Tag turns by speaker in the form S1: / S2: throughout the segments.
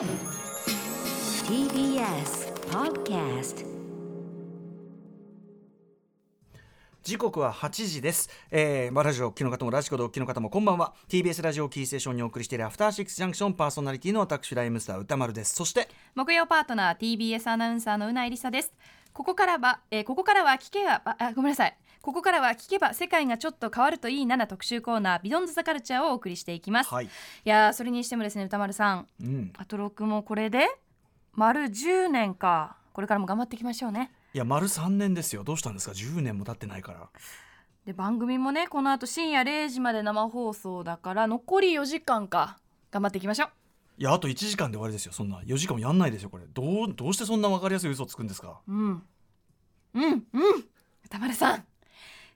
S1: TBS Podcast
S2: 時刻は8時です、えー、まあラジオお聞きの方もラジコでお聞きの方もこんばんは。TBS ラジオキーステーションにお送りしているアフターシックスジャンクションパーソナリティの私ライムスター歌丸です。そして
S3: 木曜パートナー TBS アナウンサーのうないりさです。ここからは、えー、ここからは聞けばあごめんなさいここからは聞けば世界がちょっと変わるといいなな特集コーナービヨンズザカルチャーをお送りしていきます、
S2: はい。
S3: いやーそれにしてもですね歌丸さん。
S2: うん。
S3: アトロクもこれで丸10年か。これからも頑張っていきましょうね。
S2: いや丸3年ですよ。どうしたんですか？10年も経ってないから。
S3: で番組もねこの後深夜0時まで生放送だから残り4時間か。頑張っていきましょう。
S2: いやあと1時間で終わりですよそんな。4時間もやんないですよこれ。どうどうしてそんな分かりやすい嘘をつくんですか？
S3: うん。うんうん。歌丸さん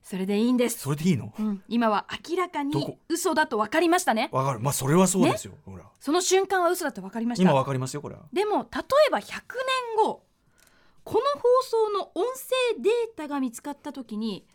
S3: それでいいんです。
S2: それでいいの？
S3: うん、今は明らかに嘘だと分かりましたね。
S2: わかる。まあそれはそうですよ、ほら。
S3: その瞬間は嘘だと分かりました。
S2: 今わかりますよこれは。
S3: でも例えば100年後この放送の音声データが見つかった時に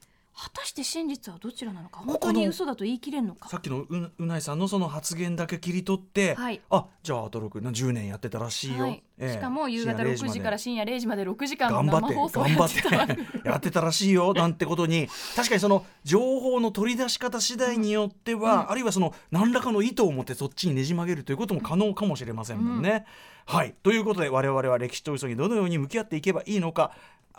S3: 果たして真実はどちらなのか？本当に嘘だと言い切れるのか？
S2: さっきのううないさんのその発言だけ切り取って、
S3: はい。
S2: あじゃああと6 10年やってたらしいよ、
S3: はい。
S2: ええ。
S3: しかも夕方6時から深夜0時まで。6時間の
S2: 頑張って
S3: 生放送
S2: 頑張って
S3: やってた
S2: やってたらしいよなんてことに。確かにその情報の取り出し方次第によっては、あるいはその何らかの意図を持ってそっちにねじ曲げるということも可能かもしれませんもんね。はい。ということで我々は歴史と嘘にどのように向き合っていけばいいのか。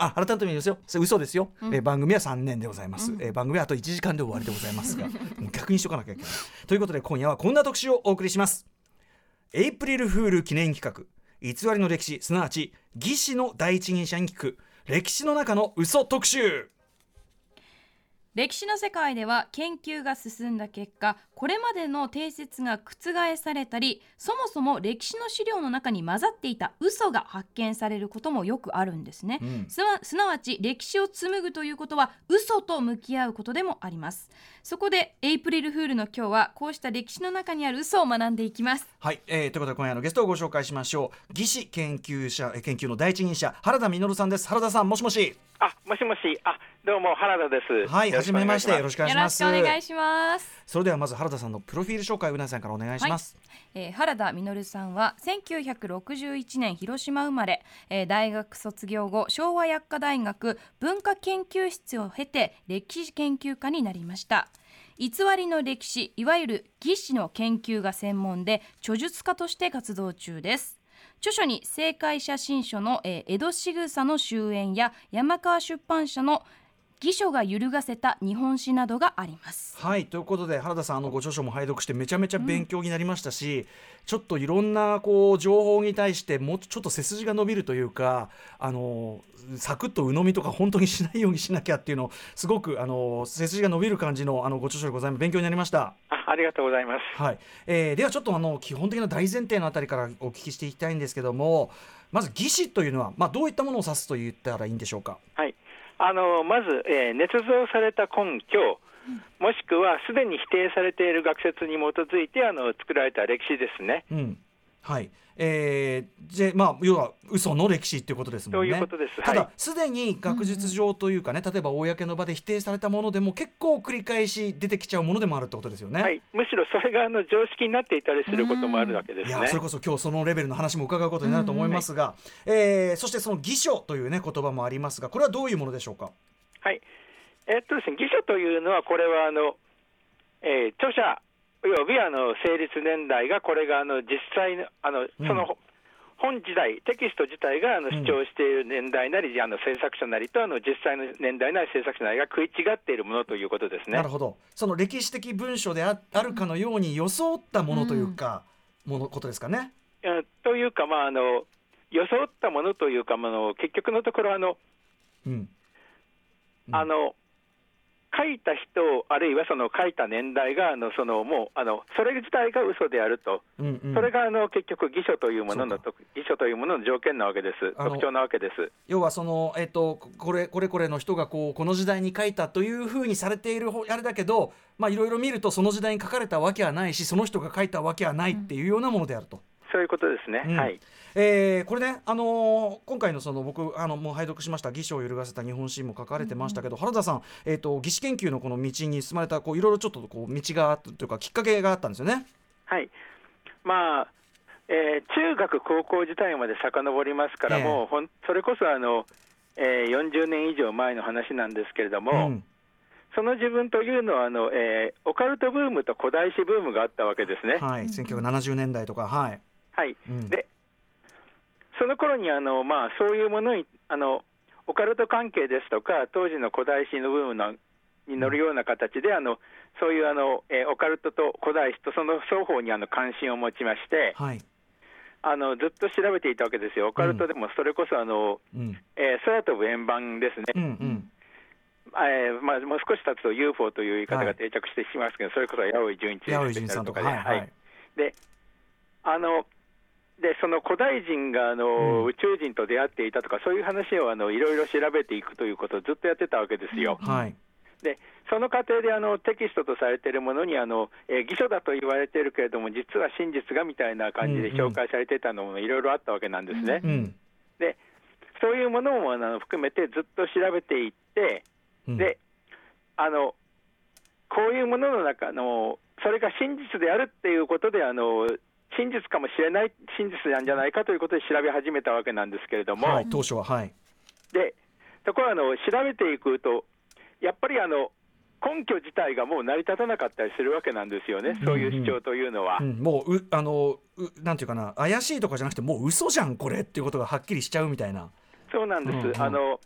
S2: あ改めて言いますよ。それ嘘ですよ、えー番組は3年でございます、えー番組はあと1時間で終わりでございますが もう逆にしとかなきゃいけない。ということで今夜はこんな特集をお送りします。エイプリルフール記念企画。偽りの歴史すなわち義士の第一人者に聞く歴史の中の嘘特集
S3: 歴史の世界では研究が進んだ結果これまでの定説が覆されたりそもそも歴史の資料の中に混ざっていた嘘が発見されることもよくあるんですね、
S2: うん。
S3: すなわち歴史を紡ぐということは嘘と向き合うことでもあります。そこでエイプリルフールの今日はこうした歴史の中にある嘘を学んでいきます。
S2: はい、えーということで今夜のゲストをご紹介しましょう。義士研究者えー研究の第一人者原田実さんです。原田さんもしもし。
S4: あ、もしもし、あ、どうも原田です。
S2: はいはじめましてよろしくお願いします。
S3: よろしくお願いします。
S2: それではまず原田さんのプロフィール紹介をうなさんからお願いします、
S3: えー原田実さんは1961年広島生まれ、えー大学卒業後昭和薬科大学文化研究室を経て歴史研究家になりました。偽りの歴史いわゆる義史の研究が専門で著述家として活動中です。著書に正解写真書の、えー江戸仕草の終焉や山川出版社の義書が揺るがせた日本史などがあります
S2: はいということで原田さんあのご著書も拝読してめちゃめちゃ勉強になりましたし、ちょっといろんなこう情報に対してもうちょっと背筋が伸びるというかあのサクッと鵜呑みとか本当にしないようにしなきゃっていうのをすごくあの背筋が伸びる感じのあのご著書でございます勉強になりました。
S4: あ、ありがとうございます。
S2: はいえーではちょっとあの基本的な大前提のあたりからお聞きしていきたいんですけどもまず義士というのは、まあ、どういったものを指すと言ったらいいんでしょうか？
S4: はい。あのまず、えー捏造された根拠、もしくはすでに否定されている学説に基づいてあの作られた歴史ですね。
S2: うんはいえー、でまあ要は嘘の歴史っていうことですもんね。
S4: うことです
S2: ただ
S4: はい
S2: すでに学術上というかね、例えば公の場で否定されたものでも結構繰り返し出てきちゃうものでもあるってことですよね。
S4: はい。むしろそれがあの常識になっていたりすることもあるわけですね
S2: いやそ。れこそ今日そのレベルの話も伺うことになると思いますが、えーそしてその義書というね言葉もありますがこれはどういうものでしょうか？
S4: はい。えっとですね、義書というのはこれはあの、えー著者およびあの成立年代がこれがあの実際のあのその、本時代、テキスト自体があの
S2: うん
S4: 主張している年代なり、あの制作者なりとあの実際の年代なり制作者なりが食い違っているものということですね。
S2: なるほど。その歴史的文書でああるかのように装ったものというか、ものことですかね。
S4: うんというか、まあ、あの装ったものというか、まああの結局のところあの、
S2: うん。うん。
S4: あの書いた人、あるいはその書いた年代があのそのもうあのそれ自体が嘘であると、
S2: うんうん
S4: それがあの結局、義書というものの
S2: そう
S4: 特義書というものの条件なわけです、特徴なわけです。
S2: 要はその、えっと、これこれこれの人がこうこの時代に書いたというふうにされているほあれだけどまあいろいろ見るとその時代に書かれたわけはないしその人が書いたわけはないっていうようなものであると。
S4: そういうことですね。
S2: うん
S4: はい。
S2: えーこれね、あのー今回のその僕あのもう拝読しました「義書を揺るがせた日本史」も書かれてましたけど、原田さん、えー、と義史研究のこの道に進まれたこういろいろちょっとこう道があったというかきっかけがあったんですよね。
S4: はい。まあ、えー中学、高校時代まで遡りますから、
S2: ええ
S4: もうほんそれこそあの、えー40年以上前の話なんですけれども、
S2: うん
S4: その自分というのはあの、えーオカルトブームと古代史ブームがあったわけですね。
S2: はい、1970年代とか、はい。
S4: はい。
S2: うん。
S4: でその頃にあの、まあ、そういうものにあの、オカルト関係ですとか、当時の古代史のブームのに乗るような形で、あのそういうあの、えーオカルトと古代史とその双方にあの関心を持ちまして、
S2: はい。
S4: あのずっと調べていたわけですよ、オカルトでもそれこそあの、
S2: うん。
S4: えー空飛ぶ円盤ですね、
S2: うんうん。
S4: えーまあ、もう少し経つと UFO という言い方
S2: はい
S4: が定着してしまいますけど、それこそ八尾純一
S2: さんとか、
S4: で。
S2: はい、はい。
S4: であのでその古代人があの、
S2: うん
S4: 宇宙人と出会っていたとか、そういう話をあのいろいろ調べていくということをずっとやってたわけですよ。
S2: はい。
S4: でその過程であのテキストとされているものにあの、えー偽書だと言われているけれども、実は真実がみたいな感じで紹介されていたのもいろいろあったわけなんですね。
S2: うん。
S4: でそういうものもあの含めてずっと調べていって、
S2: うん、
S4: であのこういうものの中の、それが真実であるっていうことで、あの真実かもしれない、真実なんじゃないかということで調べ始めたわけなんですけれども、
S2: はい、当初は、はい。
S4: でところがあの調べていくと、やっぱりあの根拠自体がもう成り立たなかったりするわけなんですよね、そういう主張というのは。
S2: うん、もううあのうなんていうかな怪しいとかじゃなくてもう嘘じゃんこれっていうことがはっきりしちゃうみたいな。
S4: そうなんです、
S2: うんうん
S4: あの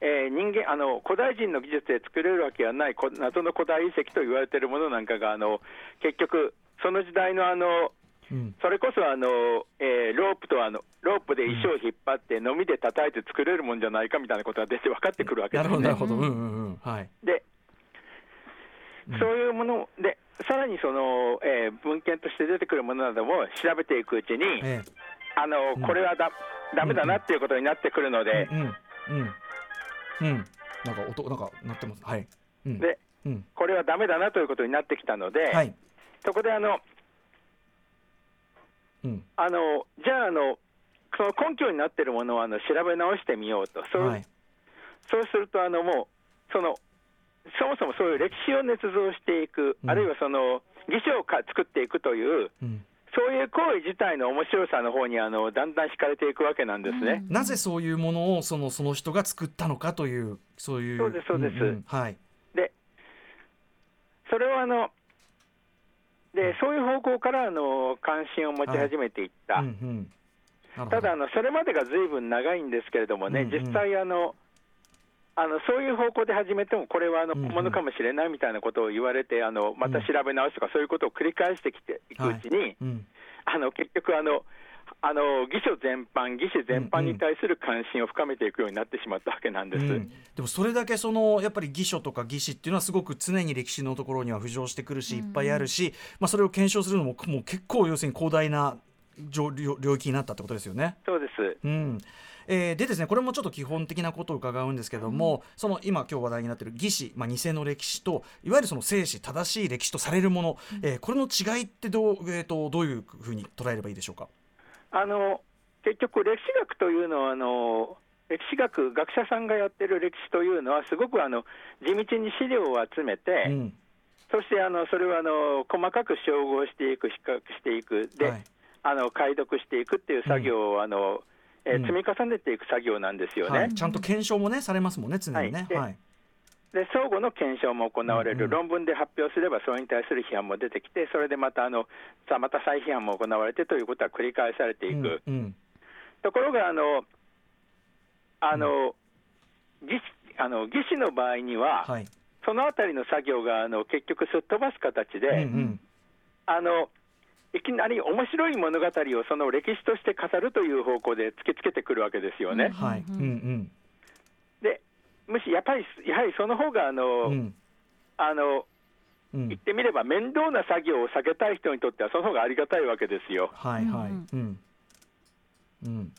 S4: えー人間あの、古代人の技術で作れるわけはない、こ謎の古代遺跡と言われているものなんかが、あの結局、その時代のあの
S2: うん。
S4: それこそあの、えーロープとあのロープで石を引っ張って、のみで叩いて作れるもんじゃないかみたいなことが出て分かってくるわけですね。
S2: ほどなるほど、うんうんうん。はい。
S4: で
S2: うん。
S4: そういうもので、さらにその、えー文献として出てくるものなども調べていくうちに、
S2: え
S4: あの
S2: うん。
S4: これはだだめだなっていうことになってくるの
S2: え
S4: で、
S2: うんうん。うん。うん。なんか音なんか鳴ってます。はい。うん。
S4: で
S2: うん。
S4: これはだめだなということになってきたので、
S2: はい。
S4: そこであの
S2: うん。
S4: あのじゃああの、その根拠になっているものをあの調べ直してみようと、そう,、
S2: はい。
S4: そうするとあのもうその、そもそもそういう歴史を捏造していく、
S2: うん。
S4: あるいはその偽書をか作っていくという、
S2: うん。
S4: そういう行為自体の面白さの方にあのだんだん惹かれていくわけなんですね。
S2: なぜそういうものをそのその人が作ったのかというそういう。
S4: そうですそうです。
S2: んん。はい。
S4: で、それをあのでそういう方向からあの関心を持ち始めていった、
S2: うんうん。なるほど。
S4: ただあの、それまでがずいぶん長いんですけれどもね、
S2: うんうん。
S4: 実際あの、あのそういう方向で始めても、これはあの
S2: うんうん。
S4: 本物かもしれないみたいなことを言われて、あのまた調べ直すとか、そういうことを繰り返してきていくうちに、
S2: うん。
S4: あの結局あの、あの偽書全般、偽史全般に対する関心を深めていくようになってしまったわけなんです。
S2: うんでもそれだけそのやっぱり偽書とか偽史っていうのはすごく常に歴史のところには浮上してくるしいっぱいあるし、まあ、それを検証するのももう結構要するに広大な領域になったってことですよね。
S4: そうです
S2: うんえーでですねこれもちょっと基本的なことを伺うんですけども、その今今日話題になっている義史、まあ、偽の歴史といわゆるその正史正しい歴史とされるもの、えーこれの違いってどう,、えー、とどういうふうに捉えればいいでしょうか？
S4: あの結局、歴史学というのはあの、歴史学、学者さんがやってる歴史というのは、すごくあの地道に資料を集めて、
S2: うん。
S4: そしてあのそれをあの細かく照合していく、比較していく、で、
S2: はい。
S4: あの解読していくっていう作業を、あのえー
S2: うん。
S4: 積み重ねていく作業なんですよね。
S2: はい、ちゃんと検証もねされますもんね常にね。
S4: はい。
S2: はい
S4: で相互の検証も行われる、
S2: うんうん。
S4: 論文で発表すれば、それに対する批判も出てきて、それでまたあのさまた再批判も行われてということは繰り返されていく。
S2: うんうん。
S4: ところがあのあの、義あの義士の場合には、
S2: はい。
S4: そのあたりの作業があの結局すっ飛ばす形で、
S2: うんうん。
S4: あのいきなり面白い物語をその歴史として語るという方向で突きつけてくるわけですよね。
S2: はい。うんうん。
S4: でむしやっぱりやはりその方があの、
S2: うん。
S4: あの
S2: うん。
S4: 言ってみれば面倒な作業を避けたい人にとってはその方がありがたいわけですよ。
S2: はいはい。
S3: うん。
S2: うん。うん。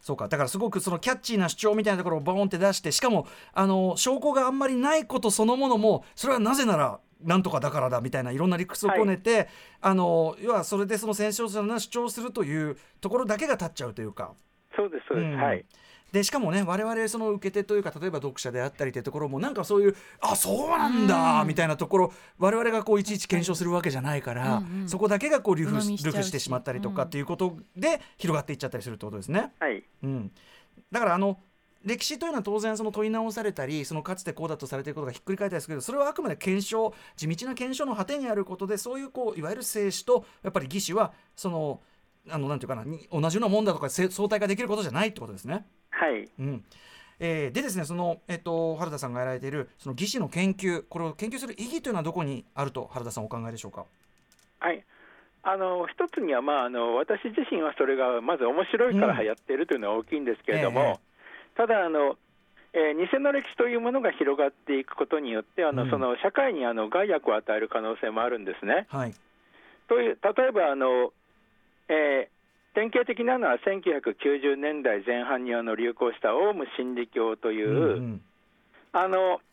S2: そうか。だからすごくそのキャッチーな主張みたいなところをボーンって出してしかもあの証拠があんまりないことそのものもそれはなぜならなんとかだからだみたいないろんな理屈をこねて、あの要はそれでその戦勝者が主張するというところだけが立っちゃうというか。
S4: そうですそうです、
S2: うん。
S4: はい。
S2: でしかもね我々その受け手というか例えば読者であったりというところもなんかそういうあそうなんだみたいなところ我々がこういちいち検証するわけじゃないから、
S3: うんうん
S2: そこだけがこう流布
S3: し
S2: てしまったりとかっていうことで広がっていっちゃったりするってことですね。
S4: はい。
S2: うん、だからあの歴史というのは当然その問い直されたりそのかつてこうだとされていることがひっくり返ったりするけどそれはあくまで検証地道な検証の果てにあることでそういうこういわゆる生死とやっぱり義士はそのあのなんていうかなに同じようなもんだとかせ相対化できることじゃないってことですね。
S4: はい。
S2: うんえーでですねその、えっと原田さんがやられているその義士の研究これを研究する意義というのはどこにあると原田さんお考えでしょうか？
S4: はい。あの一つには、まあ、あの私自身はそれがまず面白いからやっているというのは大きいんですけれども、
S2: ええ
S4: ただあの、えー偽の歴史というものが広がっていくことによってあの、
S2: うん
S4: その社会にあの害悪を与える可能性もあるんですね。
S2: はい。
S4: という例えばあの、えー典型的なのは1990年代前半にあの流行したオウム真理教という、
S2: うん
S4: あの
S2: うん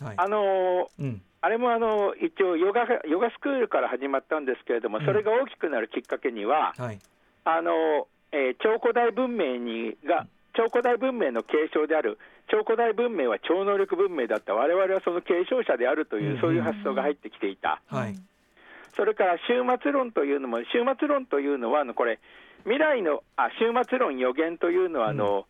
S2: はい。
S4: あの
S2: うん。
S4: あれもあの一応ヨガ、ヨガスクールから始まったんですけれども、
S2: うん。
S4: それが大きくなるきっかけには、
S2: はい。
S4: あのえー超古代文明にが、超古代文明の継承である、超古代文明は超能力文明だった、我々はその継承者であるという、
S2: うん。
S4: そういう発想が入ってきていた、
S2: はい。
S4: それから終末論というのも、終末論というのは、あのこれ、未来の、あ終末論予言というのはあの、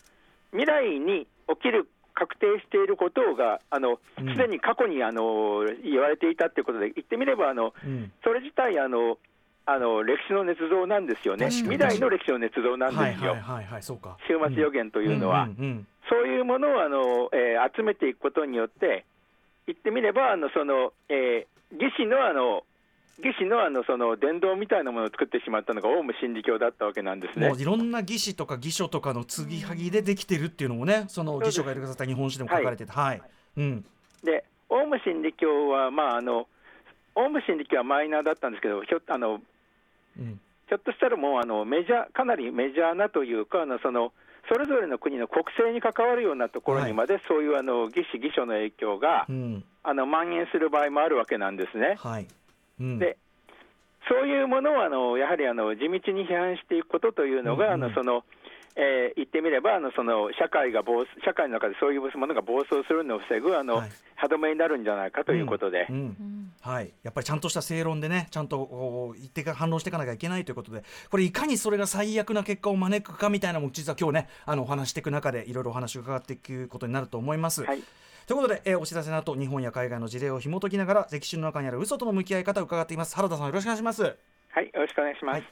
S4: 未来に起きる確定していることが、あの
S2: うん。
S4: すでに過去にあの言われていたということで、言ってみれば、あの
S2: うん。
S4: それ自体あの、あの歴史の捏造なんですよね、未来の歴史の捏造なん
S2: はい
S4: ですよ、
S2: はいはいはいそうか。
S4: 終末予言というのは、
S2: んんうん
S4: そういうものをあの、えー集めていくことによって、言ってみれば、あのその、えー義士のあの義士のあのその伝道みたいなものを作ってしまったのがオウム真理教だったわけなんですね。
S2: もう。いろんな義士とか義書とかの継ぎはぎでできてるっていうのもね、その義書がいるかった日本史でも書かれてて、はい、うん、
S4: で、オウム真理教は、まああの、オウム真理教はマイナーだったんですけど、ひょあの
S2: うん、
S4: ひょっとしたらもうあのメジャー、かなりメジャーなというか、あのそのそれぞれの国の国政に関わるようなところにまで、そういうあの義士、義書の影響が、
S2: うん、
S4: あの蔓延する場合もあるわけなんですね。
S2: はい、うん、
S4: でそういうものをあのやはりあの地道に批判していくことというのが、
S2: うんうん。
S4: あのそのえー言ってみればあのその社会が暴社会の中でそういうものが暴走するのを防ぐあの、
S2: はい。
S4: 歯止めになるんじゃないかということで、
S2: うん。うん。
S3: うん
S2: はい、やっぱりちゃんとした正論でねちゃんとこう言ってか反論していかなきゃいけないということで。これいかにそれが最悪な結果を招くかみたいなのも実は今日ねあのお話していく中でいろいろお話を伺っていくことになると思います。
S4: はい、
S2: ということで、えーお知らせの後日本や海外の事例を紐解きながら歴史の中にある嘘との向き合い方を伺っています原田さんよろしくお願いします。
S4: はい、よろしくお願いします。
S2: はい.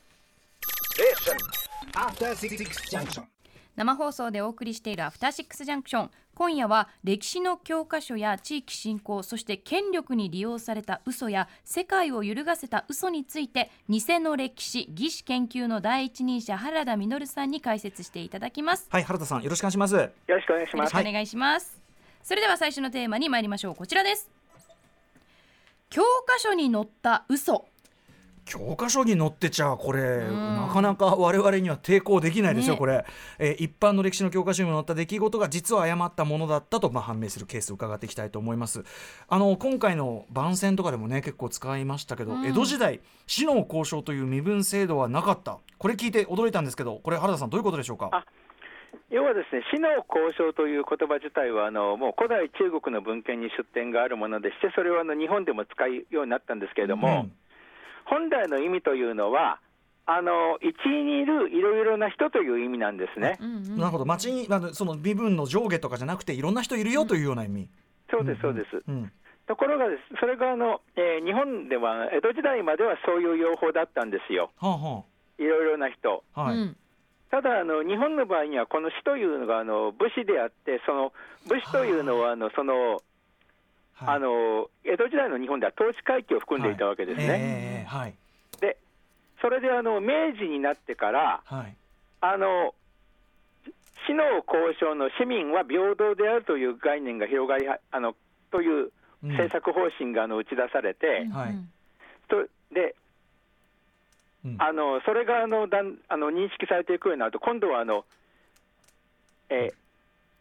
S3: 生放送でお送りしているアフターシックスジャンクション今夜は歴史の教科書や地域振興そして権力に利用された嘘や世界を揺るがせた嘘について偽の歴史義史研究の第一人者原田実さんに解説していただきます
S2: はい原田さんよろしくお願いします。
S4: よろしくお願いします。
S3: よろしくお願いします、それでは最初のテーマに参りましょう。こちらです。教科書に載った嘘。
S2: 教科書に載ってちゃこれ、
S3: ん。
S2: なかなか我々には抵抗できないですよ、
S3: ね。
S2: これ、えー一般の歴史の教科書にも載った出来事が実は誤ったものだったと、まあ、判明するケースを伺っていきたいと思います。あの今回の番宣とかでもね結構使いましたけど、
S3: うん。
S2: 江戸時代死の交渉という身分制度はなかった。これ聞いて驚いたんですけどこれ原田さんどういうことでしょうか？
S4: あ要はですね、死の交渉という言葉自体は、あのもう古代中国の文献に出典があるものでして、それはあの日本でも使うようになったんですけれども、
S2: うん。
S4: 本来の意味というのは、あの一位にいるいろいろな人という意味なんですね。
S3: うんうん。
S2: なるほど。町にあのその身分の上下とかじゃなくていろんな人いるよというような意味、
S4: そうです、そうです。
S2: うん
S4: ところがです、それがあの、えー日本では江戸時代まではそういう用法だったんですよ、
S2: はあはい
S4: ろいろな人。
S2: あはい、
S3: うん
S4: ただあの、日本の場合には、この死というのがあの武士であって、その武士というのはあのその、
S2: はい。
S4: あの江戸時代の日本では統治階級を含んでいたわけですね。
S2: ええはい。
S4: でそれであの明治になってから、
S2: はい。
S4: あの死の交渉の市民は平等であるという概念が広がりはあのという
S2: うん。
S4: 政策方針があの打ち出されて、
S2: はい。
S3: うん
S4: とで
S2: うん
S4: あのそれがあのだんあの認識されていくようになると、今度はあの、えー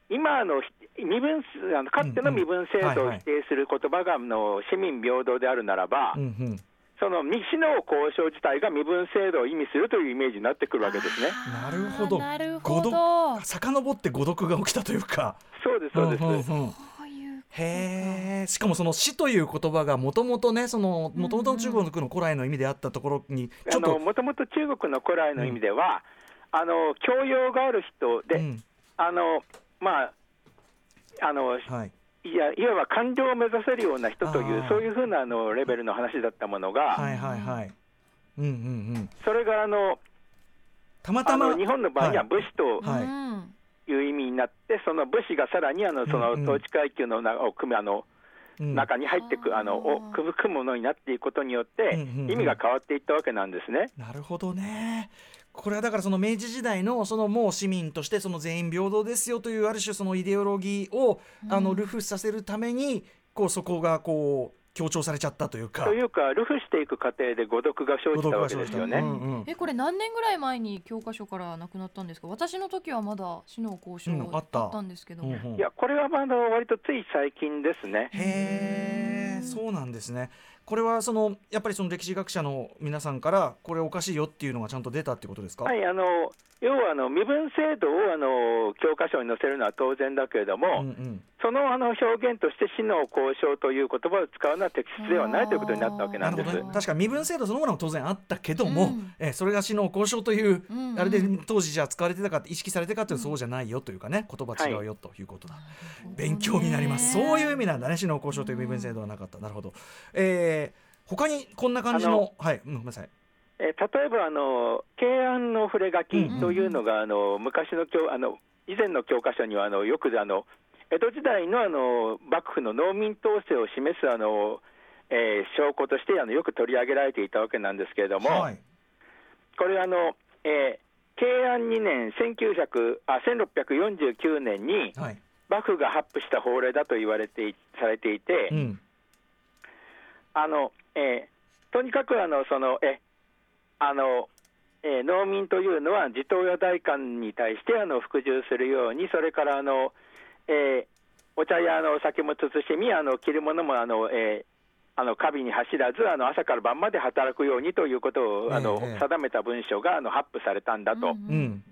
S4: 今あのひ身分すあのかつての身分制度を否定する言葉があの市民平等であるならば、
S2: うんうん。
S4: その西の交渉自体が身分制度を意味するというイメージになってくるわけですね。
S2: なるほど。
S3: なる
S2: 誤
S3: ほど
S2: って誤読が起きたというか。
S4: そうですそうです。
S2: うんうんうんへえしかもその死という言葉がもともとねそのもともとの中国の古来の意味であったところにちょ
S4: あ
S2: っと。
S4: のもともと中国の古来の意味では、あの教養がある人で、
S2: うん。
S4: あのまああの
S2: はい。
S4: いやいわば官僚を目指せるような人というそういうふうなあのレベルの話だったものが、
S2: はいはいはい。うんうんうん。
S4: それがあのあ
S2: たまたま
S4: の日本の場合には武士と
S2: はい。
S3: うん
S4: いう意味になって、その武士がさらにあのその統治階級の中を組むあの
S2: うん。
S4: 中に入ってく、あのを組む組むものになっていくことによって、意味が変わっていったわけなんですね。
S2: なるほどね。これはだからその明治時代のそのもう市民としてその全員平等ですよというある種そのイデオロギーをあのルフさせるためにこうそこがこう強調されちゃったというか。
S4: というか、ルフしていく過程で誤読が生じたわけですよね。
S2: うんうん
S3: えこれ何年ぐらい前に教科書からなくなったんですか？私の時はまだ死の交渉
S2: うんあった
S3: んですけども、
S2: うんうん
S4: いや、これはまああの割とつい最近ですね。
S2: へえそうなんですね。これはそのやっぱりその歴史学者の皆さんからこれおかしいよっていうのがちゃんと出たってことですか？
S4: はい、あの要はあの身分制度をあの教科書に載せるのは当然だけれども、
S2: うんうん
S4: そのあの表現として死の交渉という言葉を使うのは適切ではないということになったわけなです。
S2: なんるほどね、確か身分制度そのものは当然あったけども、
S3: うん。
S2: えそれが死の交渉という、
S3: うん。うん
S2: あれで当時じゃあ使われてたか意識されてたかっていうとそうじゃないよというかね言葉違うよということだ、勉強になります。そういう意味なんだね。死の交渉という身分制度はなかった、なるほど、えー、他にこんな感じのはい、うん、ごめんなさい。
S4: えー例えばあの慶安の触れ書きというのが、あの昔の教あの以前の教科書にはあのよくあの江戸時代のあの幕府の農民統制を示すあの、えー証拠としてあのよく取り上げられていたわけなんですけれども、
S2: はい。
S4: これあの、えー慶安2年1900あ1649年に
S2: はい。
S4: 幕府が発布した法令だと言われていされていて、
S2: うん。
S4: あのえーとにかくあのそのえあの、えー農民というのは地頭や代官に対してあの服従するように、それからあの、えーお茶やあのお酒も慎み、あの着るものもあの、えーあの過敏に走らずあの、朝から晩まで働くようにということをあの、
S2: ええ。
S4: 定めた文書があの発布されたんだと。
S2: うん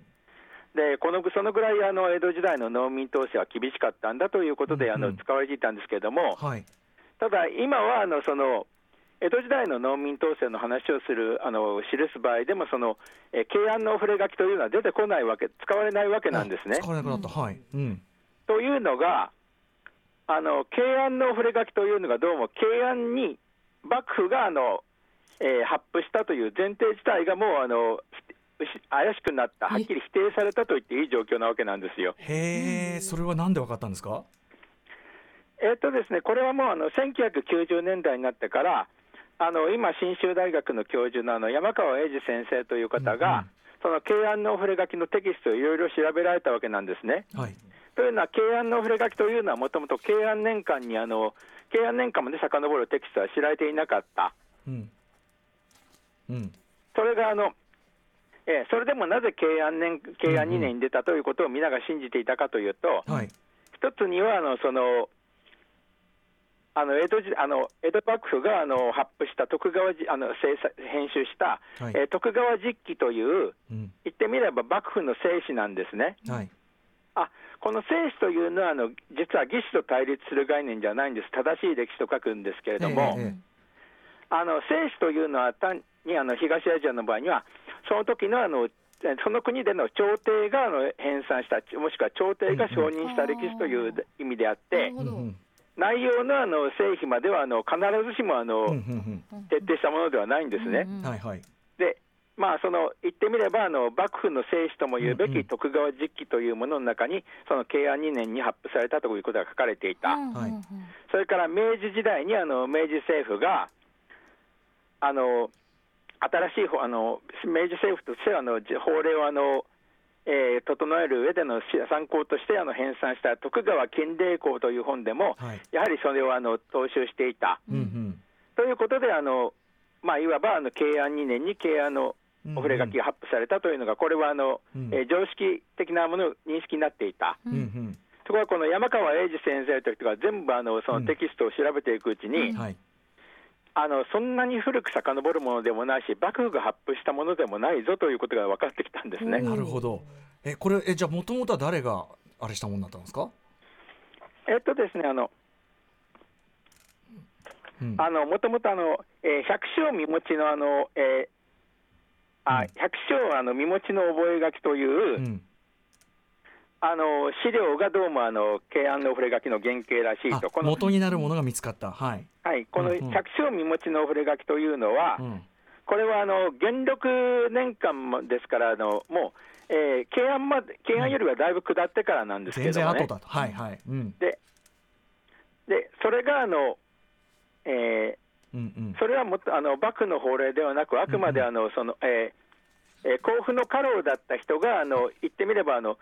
S4: でこのそのぐらいあの江戸時代の農民統制は厳しかったんだということで、あの使われていたんですけれども、
S2: はい。
S4: ただ今はあのその江戸時代の農民統制の話をするあの記す場合でもその、えー慶安の触れ書きというのは出てこないわけ使われないわけなんですね。
S2: あ。使われなくなった、はい。うん
S4: というのがあの慶安の触れ書きというのがどうも慶安に幕府があの、えー発布したという前提自体がもうあのひ怪しくなったはっきり否定されたと言っていい状況なわけなんですよ。
S2: へえそれはなんでわかったんですか？
S4: えーっとですね、これはもうあの1990年代になってから、あの今、信州大学の教授のあの山川英二先生という方が、
S2: うんうん。
S4: その慶安の触れ書きのテキストをいろいろ調べられたわけなんですね。
S2: はい
S4: というのは、慶安の触れ書きというのは、もともと慶安年間にあの、慶安年間まで遡るテキストは知られていなかった、
S2: うん。うん。
S4: それがあの、えーそれでもなぜ慶安年慶安2年に出たということを皆が信じていたかというと、
S2: はい。
S4: 一つにはあのそのあの江戸時あの江戸幕府があの発布した徳川じあの制作編集した、
S2: はい。
S4: えー徳川実記という
S2: うん。
S4: 言ってみれば幕府の正史なんですね。
S2: はい
S4: あこの正史というのはあの実は義士と対立する概念じゃないんです。正しい歴史と書くんですけれども、
S2: えええ
S4: あの正史というのは単にあの東アジアの場合にはその時のあのえその国での朝廷があの編纂したもしくは朝廷が承認した歴史という意味であって、内容のあの成否まではあの必ずしもあの、徹底したものではないんですね。まあ、その言ってみればあの幕府の正史とも言うべき徳川実記というものの中にその慶安2年に発布されたということが書かれていた、
S3: うんうんうん。
S2: はい。
S4: それから明治時代にあの明治政府があの新しい法あの明治政府としてはあのじ法令をあの、えー整える上でのし参考としてあの編纂した徳川建礼公という本でも、
S2: はい。
S4: やはりそれをあの踏襲していた。
S2: うんうん。
S4: ということで、あのまあ、いわばあの慶安2年に慶安のお触れ書きが発布されたというのが、これはあの、
S2: うん。
S4: えー常識的なもの認識になっていた。
S2: う
S4: ところがこの山川英二先生という人が全部あのそのテキストを調べていくうちに、
S2: はい。
S4: あのそんなに古く遡るものでもないし、幕府が発布したものでもないぞということが分かってきたんですね。
S2: なるほど。えこれえじゃあもともとは誰があれしたものだったんですか、
S4: えっとですね、あの、もともとあの、えー百姓身持ちのあの、えーあ
S2: うん。
S4: 百姓あの身持ちの覚書という、
S2: うん、
S4: あの資料がどうもあの慶安の触れ書きの原型らしい
S2: あ
S4: と、この,、
S2: 元になるものが見つかった。はい、
S4: はい、この百姓身持ちの触れ書きというのは、
S2: うん。
S4: これはあの元禄年間ですから、あのもう、えー慶安まで慶安よりはだいぶ下ってからなんですけど
S2: 後。だと。はいはい。うん。
S4: ででそれがあの、えー
S2: うんうん。
S4: それはもあの幕府の法令ではなく、あくまであのその、えーえー甲府の家老だった人があの言ってみればあの、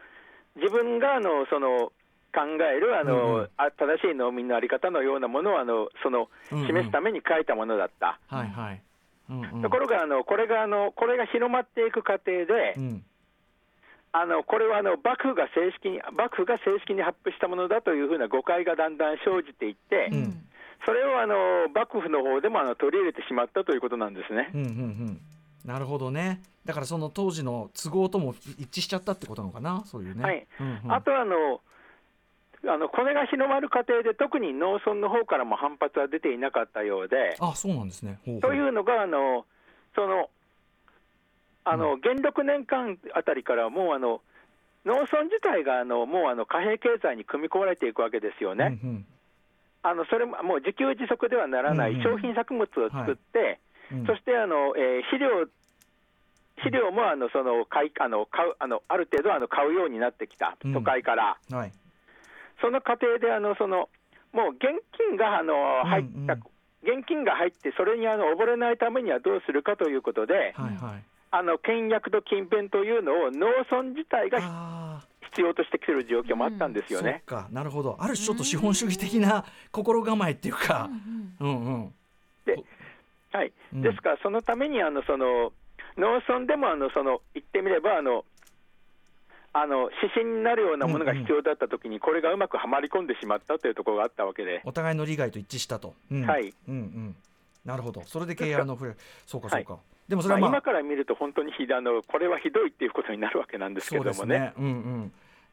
S4: 自分があのその考えるあの、
S2: うんうん。
S4: あ正しい農民のあり方のようなものをあのその示すために書いたものだった。
S2: はいはい。うんうん。
S4: ところがあのこれがあのこれが広まっていく過程で、
S2: うん。
S4: あのこれはあの幕府が正式に幕府が正式に発布したものだというふうな誤解がだんだん生じていって、
S2: うん
S4: それをあの幕府の方でもあの取り入れてしまったということなんですね。
S2: うんうんうん。なるほどね。だからその当時の都合とも一致しちゃったってことなのかな？そういうね。
S4: はい。
S2: うんうん。
S4: あとあのあのこれが広まる過程で特に農村の方からも反発は出ていなかったようで、
S2: あそうなんですね。ほうほう。
S4: というのがあのそのあの元禄年間あたりからもうあの農村自体があのもうあの貨幣経済に組み込まれていくわけですよね。
S2: うんうん
S4: あのそれももう自給自足ではならない
S2: うんうん。
S4: 商品作物を作って、
S2: うん。
S4: そしてあの、えー肥料肥料もあのその買いあの買うあのある程度あの買うようになってきた、
S2: うん。
S4: 都会から。
S2: はい。
S4: その過程であのそのもう現金があの入った、
S2: うんうん。
S4: 現金が入って、それにあの溺れないためにはどうするかということで、
S2: はいはい
S4: あの倹約と勤勉というのを農村自体が必要としてきてる状況もあったんですよね。
S2: か。なるほど。ある種ちょっと資本主義的な心構えっていうか。
S3: うん
S2: うん。うん
S4: はい。
S2: うん。
S4: ですから、そのためにあのその農村でもあのその言ってみればあの、あの指針になるようなものが必要だったときに、これがうまくはまり込んでしまったというところがあったわけで、
S2: お互いの利害と一致したと、うん。
S4: はい。
S2: うんうん。なるほど。それで契約の触れそうかそうか、
S4: は
S2: でもそれはまあ、
S4: まあ今から見ると、本当にひあのこれはひどいっていうことになるわけなんですけどもね。
S2: ですね。うん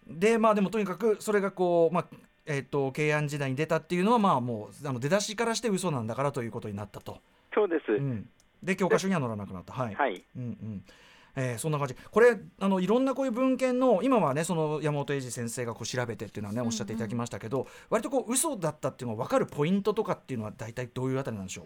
S2: うん。でまあでもとにかくそれがこうまあえっ、と慶安時代に出たっていうのはまあもうあの出だしからして嘘なんだからということになったと。
S4: そうです、
S2: うん。で教科書には載らなくなった。はい。
S4: はい
S2: うんうん。えーそんな感じこれあのいろんなこういう文献の今はねその山本英二先生がこう調べてっていうのはねおっしゃっていただきましたけど、割とこう嘘だったっていうのが分かるポイントとかっていうのは大体どういうあたりなんでしょう？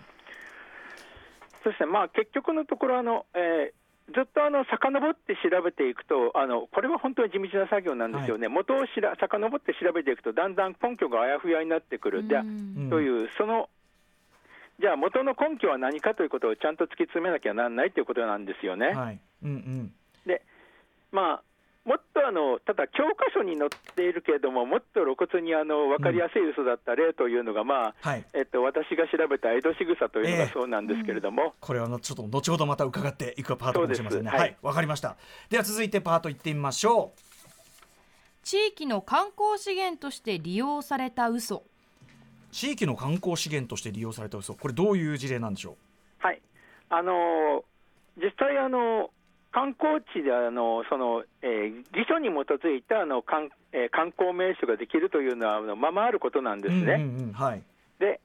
S4: そしてまあ結局のところあの、えーずっとあの遡って調べていくとあの、これは本当に地道な作業なんですよね、元をしら遡って調べていくと、だんだん根拠があやふやになってくる、で
S3: うん
S4: という、そのじゃあ、元の根拠は何かということをちゃんと突き詰めなきゃなんないということなんですよね。
S2: はい。うんうん。
S4: まあもっとあのただ、教科書に載っているけれども、もっと露骨にあの分かりやすい嘘だった例というのが、まあ
S2: はい。
S4: えっと、私が調べた江戸仕草というの
S2: ええ
S4: がそうなんですけれども、
S2: これはあのちょっと後ほどまた伺っていくパートかもしれませんね。は
S4: そうですはい
S2: い、わ、かりました。では続いてパート行ってみましょう。
S3: 地域の観光資源として利用された嘘
S2: 地域の観光資源として利用された嘘これどういう事例なんでしょ
S4: はい、あのー実際あの、観光地であのその、えー辞書に基づいたあの観,、えー観光名所ができるというのはあのままあることなんですね。
S2: うんうんうん、はい。
S4: で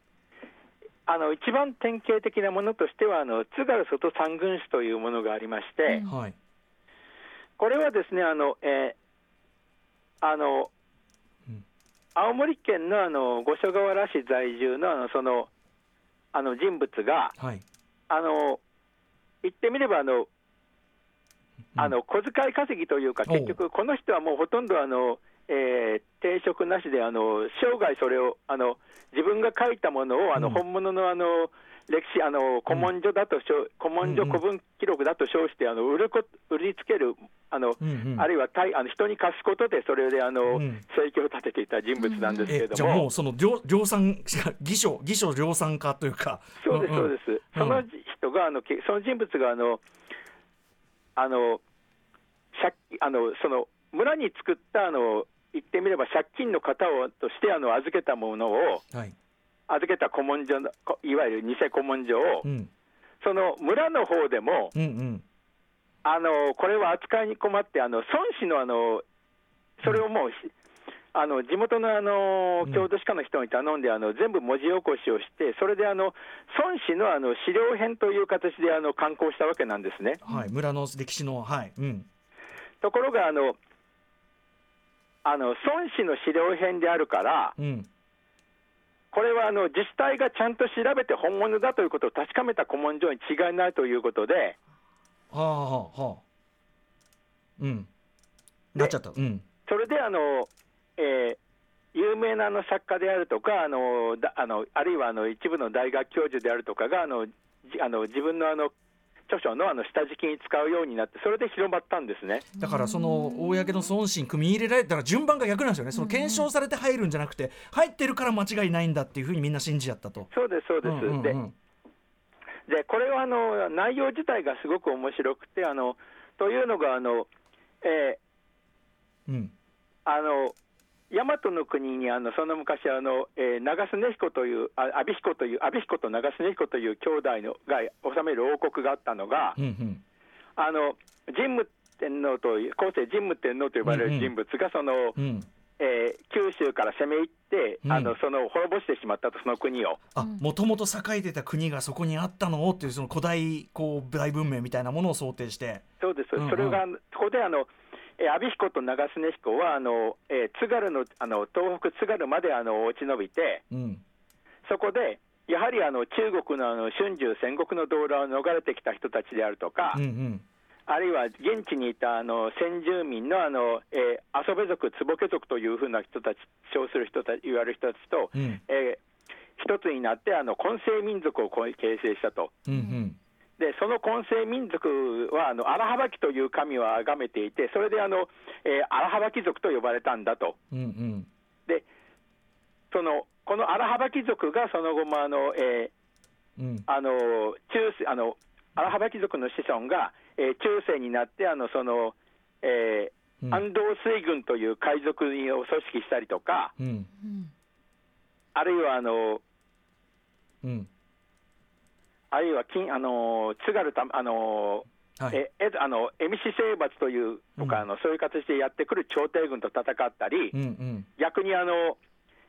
S4: あの一番典型的なものとしてはあの津軽外三軍史というものがありまして、
S3: うん。
S2: はい。
S4: これはですねあの、えーあの
S2: うん。
S4: 青森県のあの五所川原市在住のあのそのあの人物が
S2: はい。
S4: あの言ってみればあの、あの小遣い稼ぎというか、結局、この人はもうほとんどあの、えー定職なしであの生涯それをあの自分が書いたものをあの、
S2: うん。
S4: 本物のあの歴史あの古文書だとしょ、古文書古文記録だと称してあの売るこ売りつけるあの、あるいは対あの人に貸すことでそれであの、
S2: うん。
S4: 生計を立てていた人物なんですけれども、
S2: えじゃあもうその量量産偽書偽書量産化というか。
S4: そうです、そうです、その人があのけその人物があのあの借あのその村に作ったあの言ってみれば借金の型をとしてあの預けたものを
S2: はい。
S4: 預けた古文書の、こいわゆる偽古文書を、
S2: うん。
S4: その村の方でも、
S2: うんうん。
S4: あのこれは扱いに困って、あの孫子のあのそれをもう、あの地元のあの
S2: うん。
S4: 郷土史家の人に頼んで、あの全部文字起こしをして、それであの孫子のあの資料編という形であの刊行したわけなんですね。
S2: はい。村の歴史のはい。うん
S4: ところがあの、あの孫子の資料編であるから、
S2: うん。
S4: これはあの自治体がちゃんと調べて本物だということを確かめた古文書に違いないということで、
S2: はあはあはあ。うん。なっちゃった。うん。
S4: それであの、えー有名なあの作家であるとか、あのだあのあるいはあの一部の大学教授であるとかが、あのじあの自分のあの著書のあの下敷きに使うようになって、それで広まったんですね。
S2: だからその公の孫子に組み入れられたら順番が逆なんですよねその検証されて入るんじゃなくて入ってるから間違いないんだっていうふうにみんな信じちゃったと。
S4: そうです、そうです。
S2: うんうんうん
S4: ででこれはあの内容自体がすごく面白くて、あのというのがあの、えー
S2: うん
S4: あの大和の国にあのその昔あの、えー長須根彦というあ阿鼻彦という阿鼻彦と長須根彦という兄弟のが治める王国があったのが、
S2: うんうん。
S4: あの神武天皇という後世神武天皇と呼ばれる人物がその、
S2: うん。
S4: えー九州から攻め入って、
S2: うん。
S4: あのその滅ぼしてしまったとその国を。
S2: あもともと栄えてた国がそこにあったのをっていうその古代こう大文明みたいなものを想定して。
S4: そうです、
S2: うんうん。
S4: それがそこであの、えー、阿鼻彦と長須根彦はあの、えー津軽のあの東北津軽まであの落ち延びて、
S2: うん。
S4: そこでやはりあの中国のあの春秋戦国の動乱を逃れてきた人たちであるとか、
S2: うんうん。
S4: あるいは現地にいたあの先住民のあの、えー、遊部族、坪家族というふうな人たち、称する人たち、言われる人たちと、
S2: うん。
S4: えー一つになってあの混成民族を形成したと。
S2: うんうん
S4: でその混成民族はあの荒幅記という神を崇めていて、それであの、えー、荒幅貴族と呼ばれたんだと。
S2: うんうん。
S4: でそのこの荒幅貴族がその後もあの、えー
S2: うん。
S4: あの中世あの荒幅貴族の子孫が、えー中世になってあのその、えー
S2: うん。
S4: 安藤水軍という海賊を組織したりとか、
S2: うん。
S3: うん。
S4: あるいはあの
S2: うん
S4: あるいは金あの津軽たあの、
S2: はい。
S4: ええあの蝦夷征伐というとか、
S2: うん。
S4: あのそういう形でやってくる朝廷軍と戦ったり、
S2: うんうん。
S4: 逆にあの、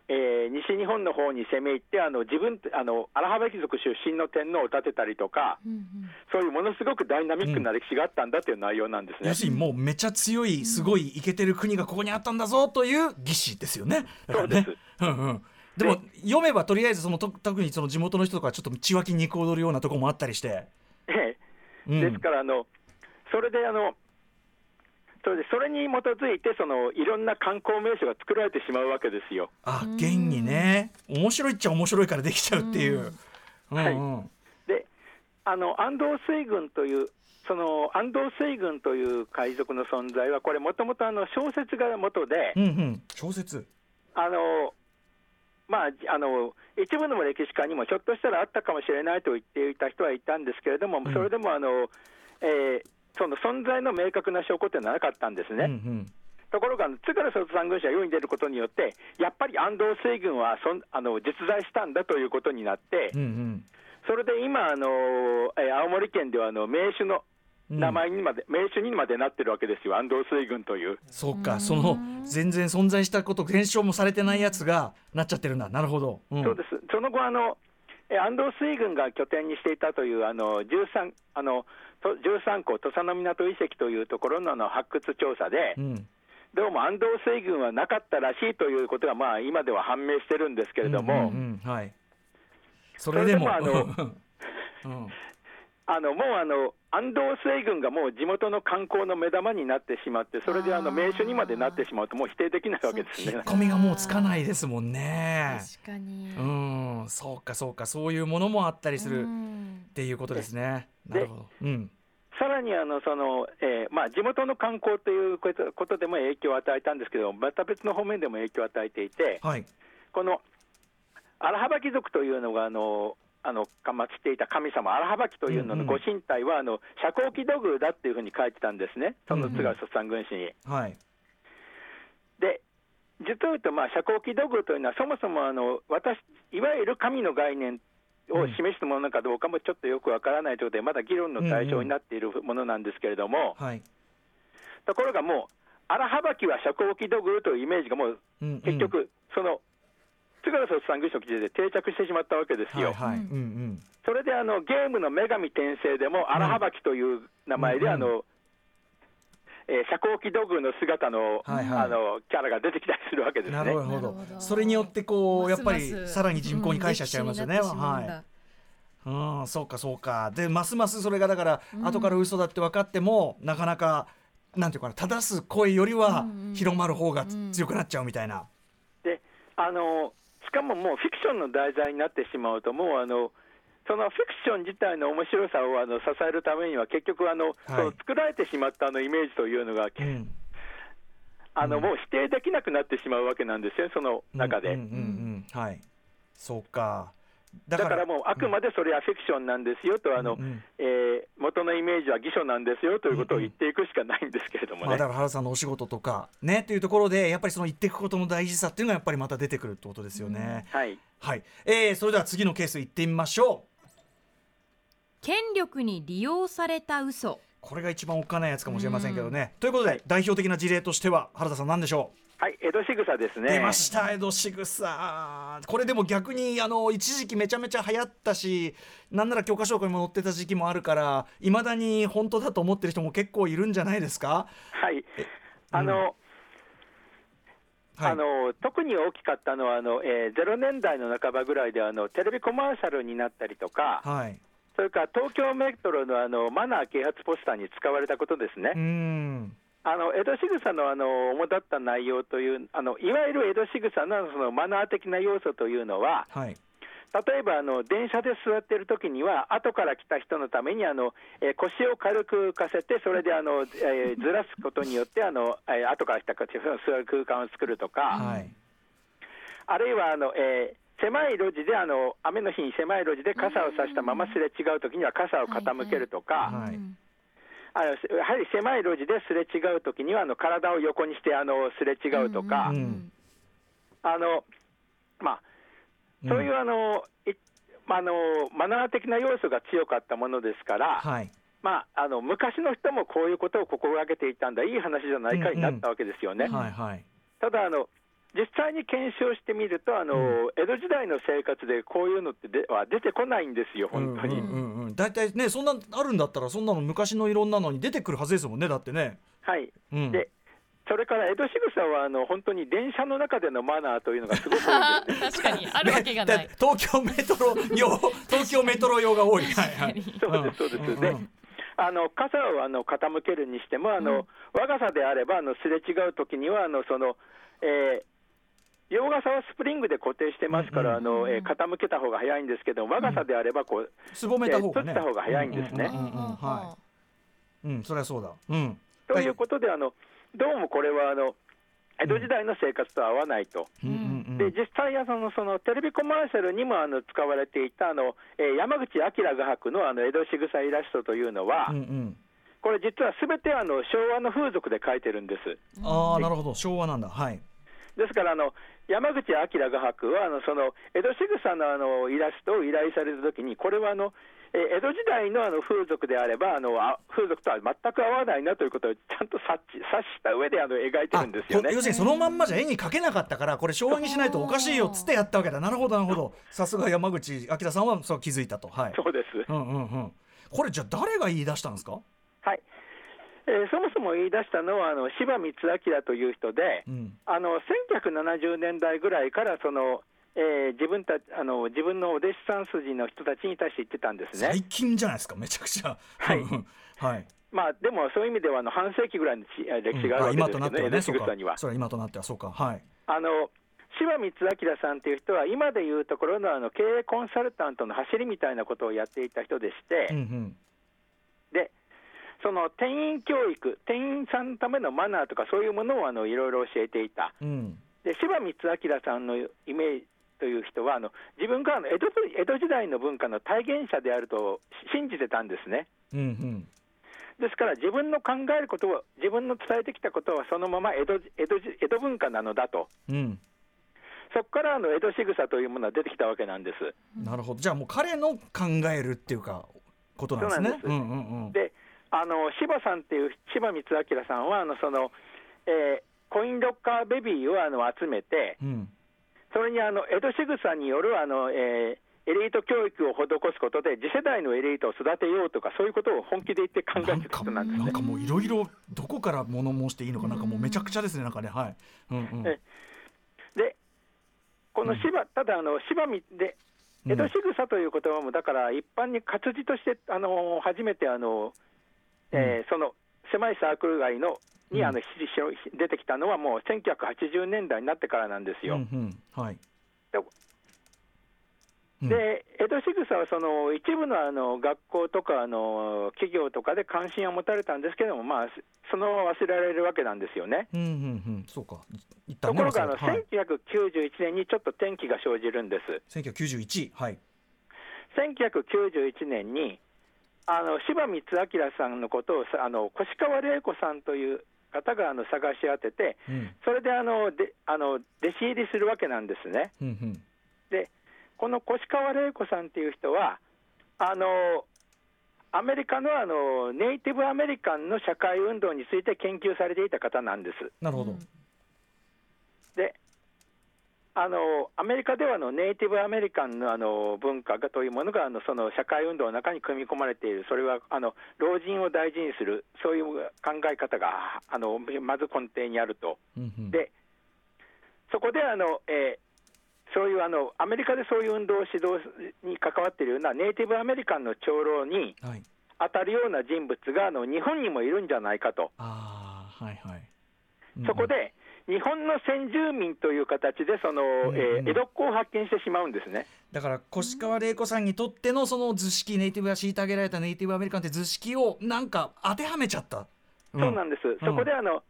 S4: えー西日本の方に攻め入ってあの自分あの荒幅貴族出身の天皇を立てたりとか、
S3: うん
S4: そういうものすごくダイナミックな歴史があったんだという内容なんですね。
S2: 要するにもうめちゃ強いすごいイケてる国がここにあったんだぞという儀式ですよね。
S4: そうです。
S2: うんうんでも読めばとりあえずそのと特にその地元の人とかちょっと血湧き肉踊るようなとこもあったりして。
S4: ええ。
S2: うん。
S4: ですからあの、それであのそれでそれに基づいてその、いろんな観光名所が作られてしまうわけですよ。
S2: あ現にね。面白いっちゃ面白いからできちゃうっていう。うん。
S4: はい
S2: うん。
S4: であの安藤水軍というその安藤水軍という海賊の存在はこれもともと小説が元で、
S2: うんうん。小説。
S4: あのまあ、あの一部の歴史家にもひょっとしたらあったかもしれないと言っていた人はいたんですけれども、
S2: ん。
S4: それでもあの、えーその存在の明確な証拠というのはなかったんですね。
S2: うんうん。
S4: ところが、津軽外三軍師が世に出ることによって、やっぱり安藤水軍はそんあの実在したんだということになって、
S2: うんうん。
S4: それで今、あのえー青森県ではあの名手の
S2: うん
S4: 名前にまで、名手にまでなってるわけですよ、安藤水軍という。
S2: そうかその全然存在したこと検証もされてないやつがなっちゃってるんだなるほど。うん
S4: そうですその後あの、えー安藤水軍が拠点にしていたというあの 13, あのと13個、土佐の港遺跡というところのあの発掘調査で、
S2: うん
S4: どうも安藤水軍はなかったらしいということが、まあ、今では判明してるんですけれども。
S2: うんうんうんはい。それでも。
S4: それでも
S2: うん
S4: あのもうあの安藤水軍がもう地元の観光の目玉になってしまって、それであの名所にまでなってしまうと、もう否定できないわけですね
S2: 引っ。込みがもうつかないですもんね。
S3: 確かに
S2: うん、そうかそうかそういうものもあったりするっ
S3: うん
S2: ていうことですね。な
S4: で
S2: るほど。うん。
S4: さらにあのその、えーまあ、地元の観光ということことでも影響を与えたんですけど、また別の方面でも影響を与えていて、
S2: はい。
S4: この荒幅貴族というのが、あのあのか祀っていた神様、荒幅貴というのの
S2: うんうん。
S4: ご神体は、あの遮光器土偶だっていうふうに書いてたんですね、その
S2: うん。うん
S4: 津軽卒三軍師に。
S2: はい。
S4: で、実を言うと、まあ、遮光器土偶というのは、そもそもあの私、いわゆる神の概念を示すものかどうかもちょっとよくわからないということで、まだ議論の対象になっているものなんですけれども、
S2: はい。
S4: ところがもう、荒幅きは遮光器土偶というイメージがもう、
S2: うんうん。
S4: 結局、その津軽卒産業の記事で定着してしまったわけですよ。
S2: はいはい。うん。うん
S4: それであのゲームの女神転生でも、荒幅きという名前で、
S2: うん。
S4: あのえー遮光器土偶の姿の,、
S2: はいはい。
S4: あのキャラが出てきたりするわけですね。
S2: なるほど。
S3: なるほど。
S2: それによってこうやっぱりさらに人口に感謝しちゃいますよね、
S3: うん。
S2: はい。うん、そうかそうか。でますますそれがだから、後から嘘だって分かってもなかなかなんていうかな正す声よりは広まる方が強くなっちゃうみたいな、
S4: であのしかももうフィクションの題材になってしまうと、もうあのそのフィクション自体の面白さをあの支えるためには、結局あの、その作られてしまったあのイメージというのが、
S2: うん。
S4: あのもう否定できなくなってしまうわけなんですよ、その中で。
S2: うんうんうんうん。はい。そうかだ
S4: だからもうあくまでそれはフィクションなんですよと、あの
S2: うんうん
S4: えー元のイメージは偽書なんですよということを言っていくしかないんですけれども
S2: まあ、
S4: ね。
S2: だから原さんのお仕事とかねというところでやっぱりその言っていくことの大事さっていうのがやっぱりまた出てくるってことですよね。
S4: はい
S2: はい、えー、それでは次のケースいってみましょう。
S3: 権力に利用された嘘
S2: これが一番おっかないやつかもしれませんけどね。ということで代表的な事例としては原田さん何でしょ
S4: はい、江戸仕草です
S2: う、
S4: ね。
S2: 出ました江戸仕草これでも逆にあの一時期めちゃめちゃ流行ったしなんなら教科書にも載ってた時期もあるからいまだに本当だと思ってる人も結構いるんじゃないですか？
S4: はい。あの、
S2: はい
S4: あの特に大きかったのはあの、えー、0年代の半ばぐらいであのテレビコマーシャルになったりとか、
S2: はい
S4: それから東京メトロのあのマナー啓発ポスターに使われたことですね。
S2: うーん
S4: あの江戸仕草のあの主だった内容というあの、いわゆる江戸仕草のそのマナー的な要素というのは、
S2: はい。
S4: 例えばあの電車で座っているときには、後から来た人のためにあの、えー腰を軽く浮かせて、それであの、えーずらすことによってあの、えー後から来た人が座る空間を作るとか、
S2: はい。
S4: あるいはあの、えー狭い路地であの、雨の日に狭い路地で傘を差したまますれ違うときには傘を傾けるとか、
S2: はい
S4: あのやはり狭い路地ですれ違うときにはあの体を横にしてあのすれ違うとか、
S2: うん。
S4: あのまあ、そういうあの、いまああのマナー的な要素が強かったものですから、
S2: はい。
S4: まあ、あの昔の人もこういうことを心がけていたんだ、いい話じゃないかになったわけですよね。ただあの、実際に検証してみるとあの、江戸時代の生活でこういうのってでは出てこないんですよ、本当に。
S2: うんうんうんうん、大体ねそんなあるんだったらそんなの昔のいろんなのに出てくるはずですもんねだってね。
S4: はい
S2: うん、
S4: でそれから江戸仕草はあの本当に電車の中でのマナーというのがすごく多いんです。
S3: 確かにあるわけがない
S2: で東京メトロ用 東京メトロ用が多い。はいはい。
S4: そうです、そうです。
S2: うんうん
S4: で、あの傘をあの傾けるにしても、あの和傘であればあのすれ違うときにはあのその、えー洋傘はスプリングで固定してますから、あのえー傾けた方が早いんですけど、和傘であればこう、
S2: すぼめた方がね。
S4: えー閉じた方が早いんですね
S2: うんうんうんうんはうん、そりゃそうだ。うん。
S4: ということで、あのどうもこれはあの江戸時代の生活と合わないと。
S2: うんうんうん
S4: で実際はそのそのテレビコマーシャルにもあの使われていたあの、えー山口明画伯のあの江戸仕草イラストというのは、
S2: うんうん。
S4: これ実はすべてあの昭和の風俗で描いてるんです。
S2: ああなるほど昭和なんだはい。
S4: ですからあの山口明画伯はあのその江戸仕草のあのイラストを依頼されたときに、これはあの、えー江戸時代のあの風俗であればあのあ、風俗とは全く合わないなということをちゃんと察知察した上であの描いてるんですよね
S2: あ。要するにそのまんまじゃ絵に描けなかったからこれ昭和にしないとおかしいよっつってやったわけだなるほどなるほど さすが山口明さんはそう気づいたとはい
S4: そうです。
S2: うんうんうんこれじゃあ誰が言い出したんですか？
S4: はい。えーそもそも言い出したのはあの柴光明という人で、
S2: うん。
S4: あの1970年代ぐらいからその、えー自分たあの自分のお弟子さん筋の人たちに対して言ってたんですね。
S2: 最。近じゃないですか？めちゃくちゃ。
S4: はい。
S2: はい。
S4: まあでもそういう意味ではあの半世紀ぐらいのち歴史があるわけですけどね、
S2: 今となっては
S4: 江戸仕
S2: ねそうか。
S4: 草には。
S2: それは今となっては。そうか。はい。
S4: あの柴光明さんという人は、今でいうところのあの経営コンサルタントの走りみたいなことをやっていた人でして、
S2: うんうん。
S4: でその店員教育、店員さんのためのマナーとか、そういうものをあのいろいろ教えていた。
S2: うん。
S4: で柴光明さんのイメージという人はあの自分が江戸江戸時代の文化の体現者であると信じてたんですね。
S2: うんうん。
S4: ですから自分の考えることを自分の伝えてきたことはそのまま江戸江戸江戸文化なのだと。
S2: うん。
S4: そこからあの江戸仕草というものは出てきたわけなんです。
S2: なるほど。じゃあもう彼の考えるっていうかことなんですね。
S4: です。
S2: うんうんうん。
S4: であの柴さんっていう柴光明さんはあのその、えーコインロッカーベビーをあの集めて
S2: うん。
S4: それにあの江戸仕草によるあの、えーエリート教育を施すことで次世代のエリートを育てようとかそういうことを本気で言って考えてた
S2: なんか
S4: 人なんですね。
S2: なんかもういろいろどこから物申していいのかなんかもうめちゃくちゃですねなんかね。はい。うんうん。
S4: えでこの柴、ただあの柴みで江戸仕草という言葉もだから一般に活字としてあの初めてあの、えーその狭いサークル外のにあの、出てきたのはもう1980年代になってからなんですよ。
S2: うんうん。はい。
S4: で江戸仕草はその一部のあの学校とかあの企業とかで関心を持たれたんですけども、まあ、そのまま忘れられるわけなんですよね。
S2: うんうんうん。そうか。ね
S4: ところがあの、
S2: 忘れたはい
S4: 1991年にちょっと転機が生じるんです。
S2: 1991はい。
S4: 1991年にあの柴光明さんのことをさあの越川玲子さんという方があの探し当てて、
S2: うん
S4: それであのであの弟子入りするわけなんですね。
S2: うんうん
S4: で、この越川玲子さんっていう人は、あのアメリカのあのネイティブアメリカンの社会運動について研究されていた方なんです。
S2: なるほど
S4: であのアメリカではあのネイティブアメリカンのあの文化がというものがあのその社会運動の中に組み込まれている、それはあの老人を大事にする、そういう考え方があのまず根底にあると。
S2: うんうん。
S4: でそこであの、えーそういうあのアメリカでそういう運動を指導に関わっているようなネイティブアメリカンの長老に
S2: はい。
S4: 当たるような人物があの日本にもいるんじゃないかと、
S2: ああはいはい。うんうん。
S4: そこで日本の先住民という形でその、
S2: うん
S4: えー江戸っ子を発見してしまうんですね。
S2: だから越川玲子さんにとってのその図式ネイティブが虐げられたネイティブアメリカンって図式をなんか当てはめちゃった、
S4: そうなんです、そこであの、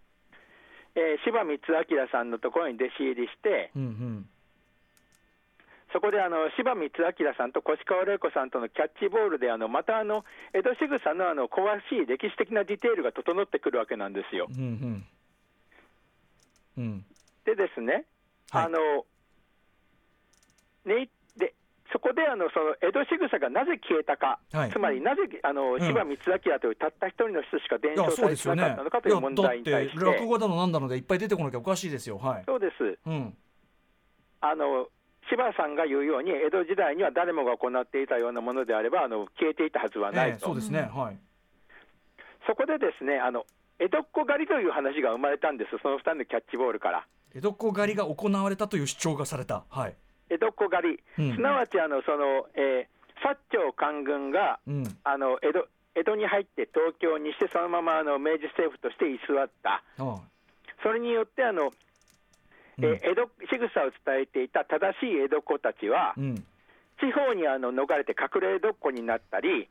S4: えー柴光明さんのところに弟子入りして、
S2: うんうん。
S4: そこであの柴光明さんと越川玲子さんとのキャッチボールであのまたあの江戸仕草のあの詳しい歴史的なディテールが整ってくるわけなんですよ。
S2: うんうんうん。
S4: でですね、
S2: はい。
S4: あのねでそこであのその江戸仕草がなぜ消えたか、
S2: はい。
S4: つまりなぜあの
S2: ん。
S4: 柴光明というたった一人の人しか伝承され
S2: そうですよね。
S4: てなかったのかという問題に対して。て、
S2: 落語だのなんだのでいっぱい出てこなきゃおかしいですよ。はい。
S4: そうです。
S2: うん。
S4: あの柴さんが言うように、江戸時代には誰もが行っていたようなものであれば、あの消えていたはずはないと、
S2: ええそうですね。はい。
S4: そこでですねあの江戸っ子狩りという話が生まれたんです、その2人のキャッチボールから。
S2: 江戸っ子狩りが行われたという主張がされた。はい。
S4: 江戸っ子狩り、
S2: うん。
S4: すなわちあのその、えー薩長官軍が
S2: うん。
S4: あの江戸江戸に入って東京にして、そのままあの明治政府として居座った、
S2: あ
S4: それによってあの、え
S2: ん
S4: 江戸仕草を伝えていた正しい江戸っ子たちは、
S2: うん。
S4: 地方にあの逃れて隠れ江戸っ子になったり、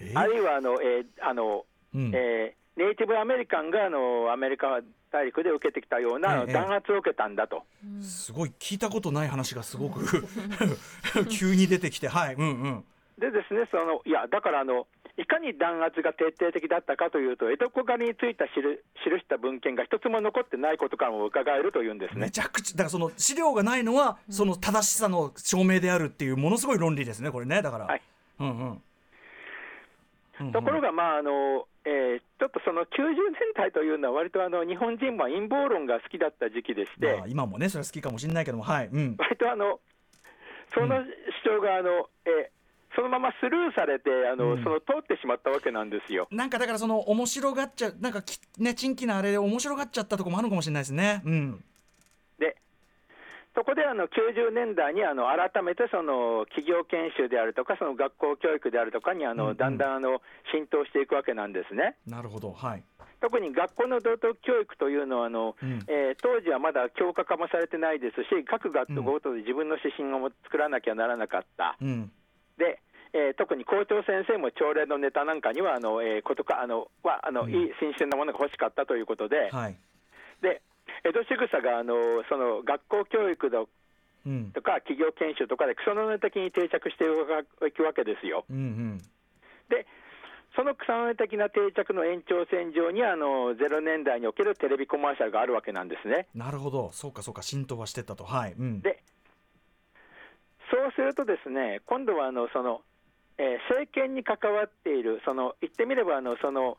S2: え
S4: あるいはあの、えーあの
S2: うん。
S4: えーネイティブアメリカンがあのアメリカ大陸で受けてきたような弾圧を受けたんだと。
S2: すごい聞いたことない話がすごく 急に出てきてはいうんうん。
S4: でですね、そのいやだからあの、いかに弾圧が徹底的だったかというと、江戸っ子狩りについて記した文献が一つも残ってないことからも伺えるというんですね。
S2: めちゃくちゃだからその資料がないのはその正しさの証明であるっていうものすごい論理ですねこれねだから、
S4: はい。
S2: うんうん
S4: ところが、まああのえーちょっとその90年代というのは、割とあの日本人も陰謀論が好きだった時期でして、
S2: まあ、今もねそれは好きかもしれないけどもはい、うん、
S4: 割とあのその主張があの、えーそのままスルーされてあの、
S2: うん。
S4: その通ってしまったわけなんですよ。
S2: なんかだからその面白がっちゃうなんかきね珍奇なあれで面白がっちゃったとこもあるかもしれないですね。うん。
S4: でそこであの90年代にあの改めてその企業研修であるとか、その学校教育であるとかにあの、だんだんあの浸透していくわけなんですね。
S2: なるほど。はい。
S4: 特に学校の道徳教育というのはあの、
S2: うん。
S4: えー当時はまだ教科化もされてないですし、各学校ごとで自分の指針を作らなきゃならなかった。
S2: うん。
S4: でえー特に校長先生も朝礼のネタなんかにはあの、えーことかあのはあの、
S2: うん。
S4: いい新鮮なものが欲しかったということで、
S2: はい。
S4: で江戸仕草があのその学校教育の
S2: うん。
S4: とか企業研修とかでクソノネ的に定着していくわけですよ。
S2: うんうん。
S4: でその草の根的な定着の延長線上にあの0年代におけるテレビコマーシャルがあるわけなんですね。
S2: なるほど。そうかそうか。浸透はしてったと。はい、うん、
S4: でそうするとですね今度はあのその、えー政権に関わっているその言ってみればあのその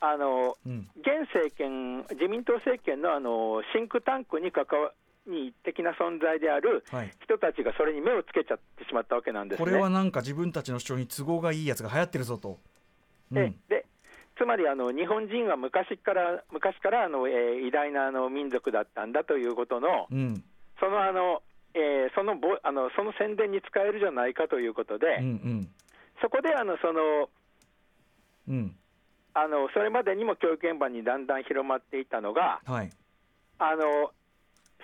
S4: あの
S2: うん。
S4: 現政権自民党政権のあのシンクタンクに関わに的な存在である
S2: はい。
S4: 人たちがそれに目をつけちゃってしまったわけなんですね。
S2: これはなんか自分たちの主張に都合がいいやつが流行ってるぞと、う
S4: で
S2: ん、
S4: でつまりあの日本人は昔から昔からあの、えー偉大なあの民族だったんだということの
S2: うん。
S4: そのあの、えーそのぼあのその宣伝に使えるじゃないかということで、
S2: うんうん。
S4: そこであのその
S2: うん
S4: あのそれまでにも教育現場にだんだん広まっていったのが
S2: はい。
S4: あの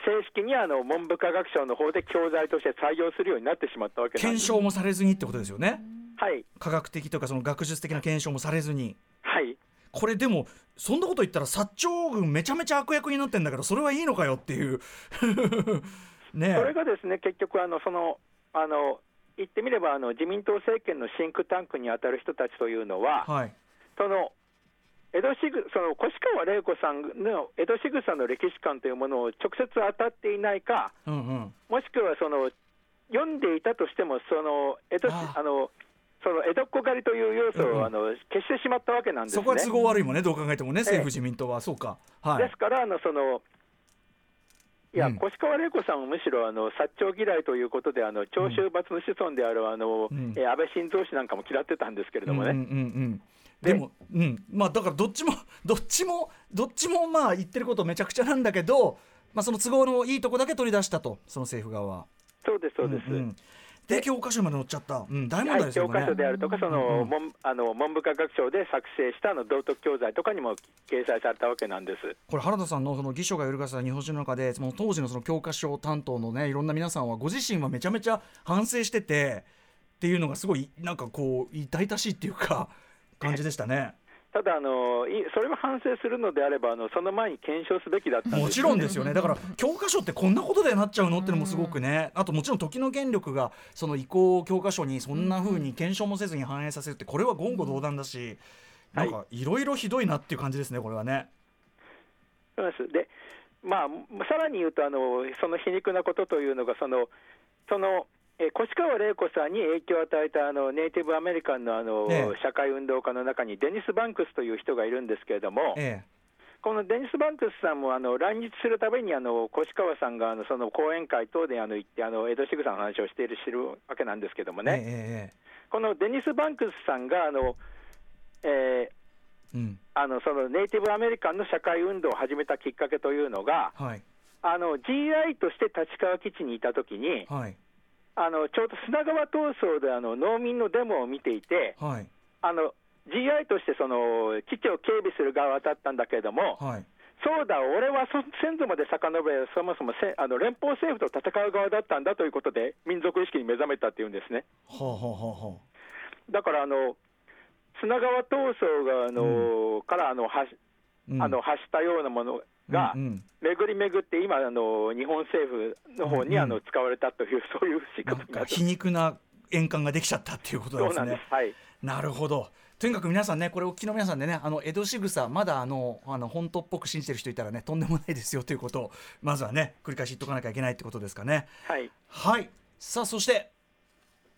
S4: 正式にあの文部科学省の方で教材として採用するようになってしまったわけ。
S2: 検証もされずにってことですよね。
S4: はい。
S2: 科学的とかその学術的な検証もされずに。
S4: はい。
S2: これでもそんなこと言ったら薩長軍めちゃめちゃ悪役になってんだけどそれはいいのかよっていう。ね
S4: それがですね結局あのそのあの言ってみればあの自民党政権のシンクタンクに当たる人たちというのは、
S2: はい。
S4: その江戸しぐその越川玲子さんの江戸しぐさの歴史観というものを直接当たっていないか、
S2: うんうん。
S4: もしくはその読んでいたとしても、その江戸し
S2: あ
S4: あ。のその江戸っ子狩りという要素を、
S2: うんうん。
S4: あの消してしまったわけなんですね。
S2: そこは都合悪いもんねどう考えてもね政府自民党は。そうか。はい。
S4: ですからあのそのいや、
S2: うん。
S4: 越川玲子さんはむしろあの薩長嫌いということで、あの長州閥の子孫であるあの、
S2: うん。
S4: えー安倍晋三氏なんかも嫌ってたんですけれどもね。
S2: うんうんうんうん
S4: で
S2: でも、うん、まあだからどっちも どっちもどっちもまあ言ってることめちゃくちゃなんだけど、まあ、その都合のいいとこだけ取り出したとその政府側は。
S4: そうです、そうです。
S2: んんで教科書にまで載っちゃった、うん、大問
S4: はい、
S2: 題ですよね。
S4: 教科書であるとか、その、
S2: うんうん
S4: 文あの文部科学省で作成したあの道徳教材とかにも掲載されたわけなんです。
S2: これ原田さんのその義書が揺るがした日本史の中でその当時のその教科書担当のねいろんな皆さんはご自身はめちゃめちゃ反省しててっていうのがすごいなんかこう痛々しいっていうか感じでしたね。
S4: ただあのい、それを反省するのであれば、あのその前に検証すべきだった
S2: もちろんですよね。だから教科書ってこんなことでなっちゃうのってのもすごくね。あともちろん時の権力がその移行教科書にそんな風に検証もせずに反映させるってこれは言語道断だしなんかいろいろひどいなっていう感じですねこれはね。
S4: そうです。で、まあ、さらに言うとあの、その皮肉なことというのが、そのそのえー越川玲子さんに影響を与えたあのネイティブアメリカンのあの、
S2: ええ。
S4: 社会運動家の中に、デニス・バンクスという人がいるんですけれども、
S2: え
S4: このデニス・バンクスさんもあの来日するたびにあの越川さんがあのその講演会等であの行ってあの江戸仕草の話をしている知るわけなんですけども
S2: ええ
S4: ね、
S2: ええ
S4: このデニス・バンクスさんがあの、えー
S2: えうん。
S4: あのそのネイティブアメリカンの社会運動を始めたきっかけというのが、
S2: はい。
S4: あの GI として立川基地にいたときに、
S2: はい
S4: あのちょうど砂川闘争であの農民のデモを見ていて、
S2: はい。
S4: あの GI としてその基地を警備する側だったんだけれども、
S2: はい。
S4: そうだ、俺はそ先祖まで遡れ、そもそもせあの連邦政府と戦う側だったんだということで、民族意識に目覚めたっていうんですね。
S2: はあはあはあは
S4: だからあの砂川闘争があの、からあの発
S2: うん。
S4: あの発したようなものが、巡り巡って今あの、日本政府の方に、あの使われたという、そういう仕組み
S2: 皮肉な円環ができちゃったっていうことなんですね。
S4: はい
S2: なるほど。とにかく皆さんね、これお聞きの皆さんでね、あの江戸仕草、まだあのあの本当っぽく信じてる人いたらね、とんでもないですよということを、まずはね、繰り返し言っとかなきゃいけないってことですかね。
S4: はい
S2: はい。さあ、そして、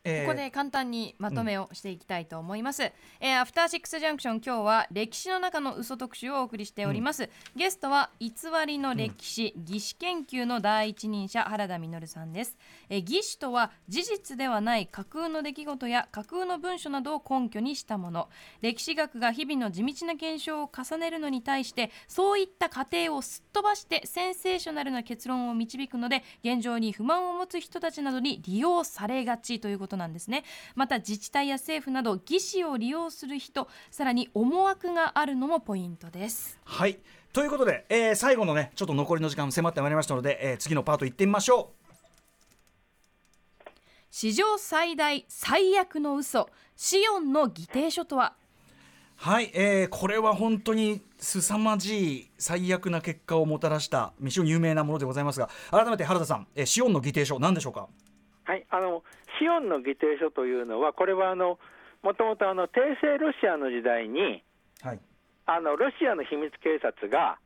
S2: えー
S3: ここで簡単にまとめをしていきたいと思います、えーアフターシックスジャンクション今日は歴史の中の嘘特集をお送りしております、ゲストは偽りの歴史、義史研究の第一人者原田実さんです、えー義史とは事実ではない架空の出来事や架空の文書などを根拠にしたもの。歴史学が日々の地道な検証を重ねるのに対してそういった過程をすっ飛ばしてセンセーショナルな結論を導くので現状に不満を持つ人たちなどに利用されがちということなんですねまた自治体や政府など義士を利用する人さらに思惑があるのもポイントです
S2: はい。ということで、えー最後のね、ちょっと残りの時間迫ってまいりましたので、えー次のパート行ってみましょ
S3: 史上最大最悪の嘘シオンの議定書とは？
S2: う。はい、えーこれは本当に凄まじい最悪な結果をもたらした非常に有名なものでございますが改めて原田さん、えーシオンの議定書何でしょうか？
S4: はい、あのシオンの議定書というのは、これはあのもともとあの帝政ロシアの時代に、
S2: はい。
S4: あのロシアの秘密警察が、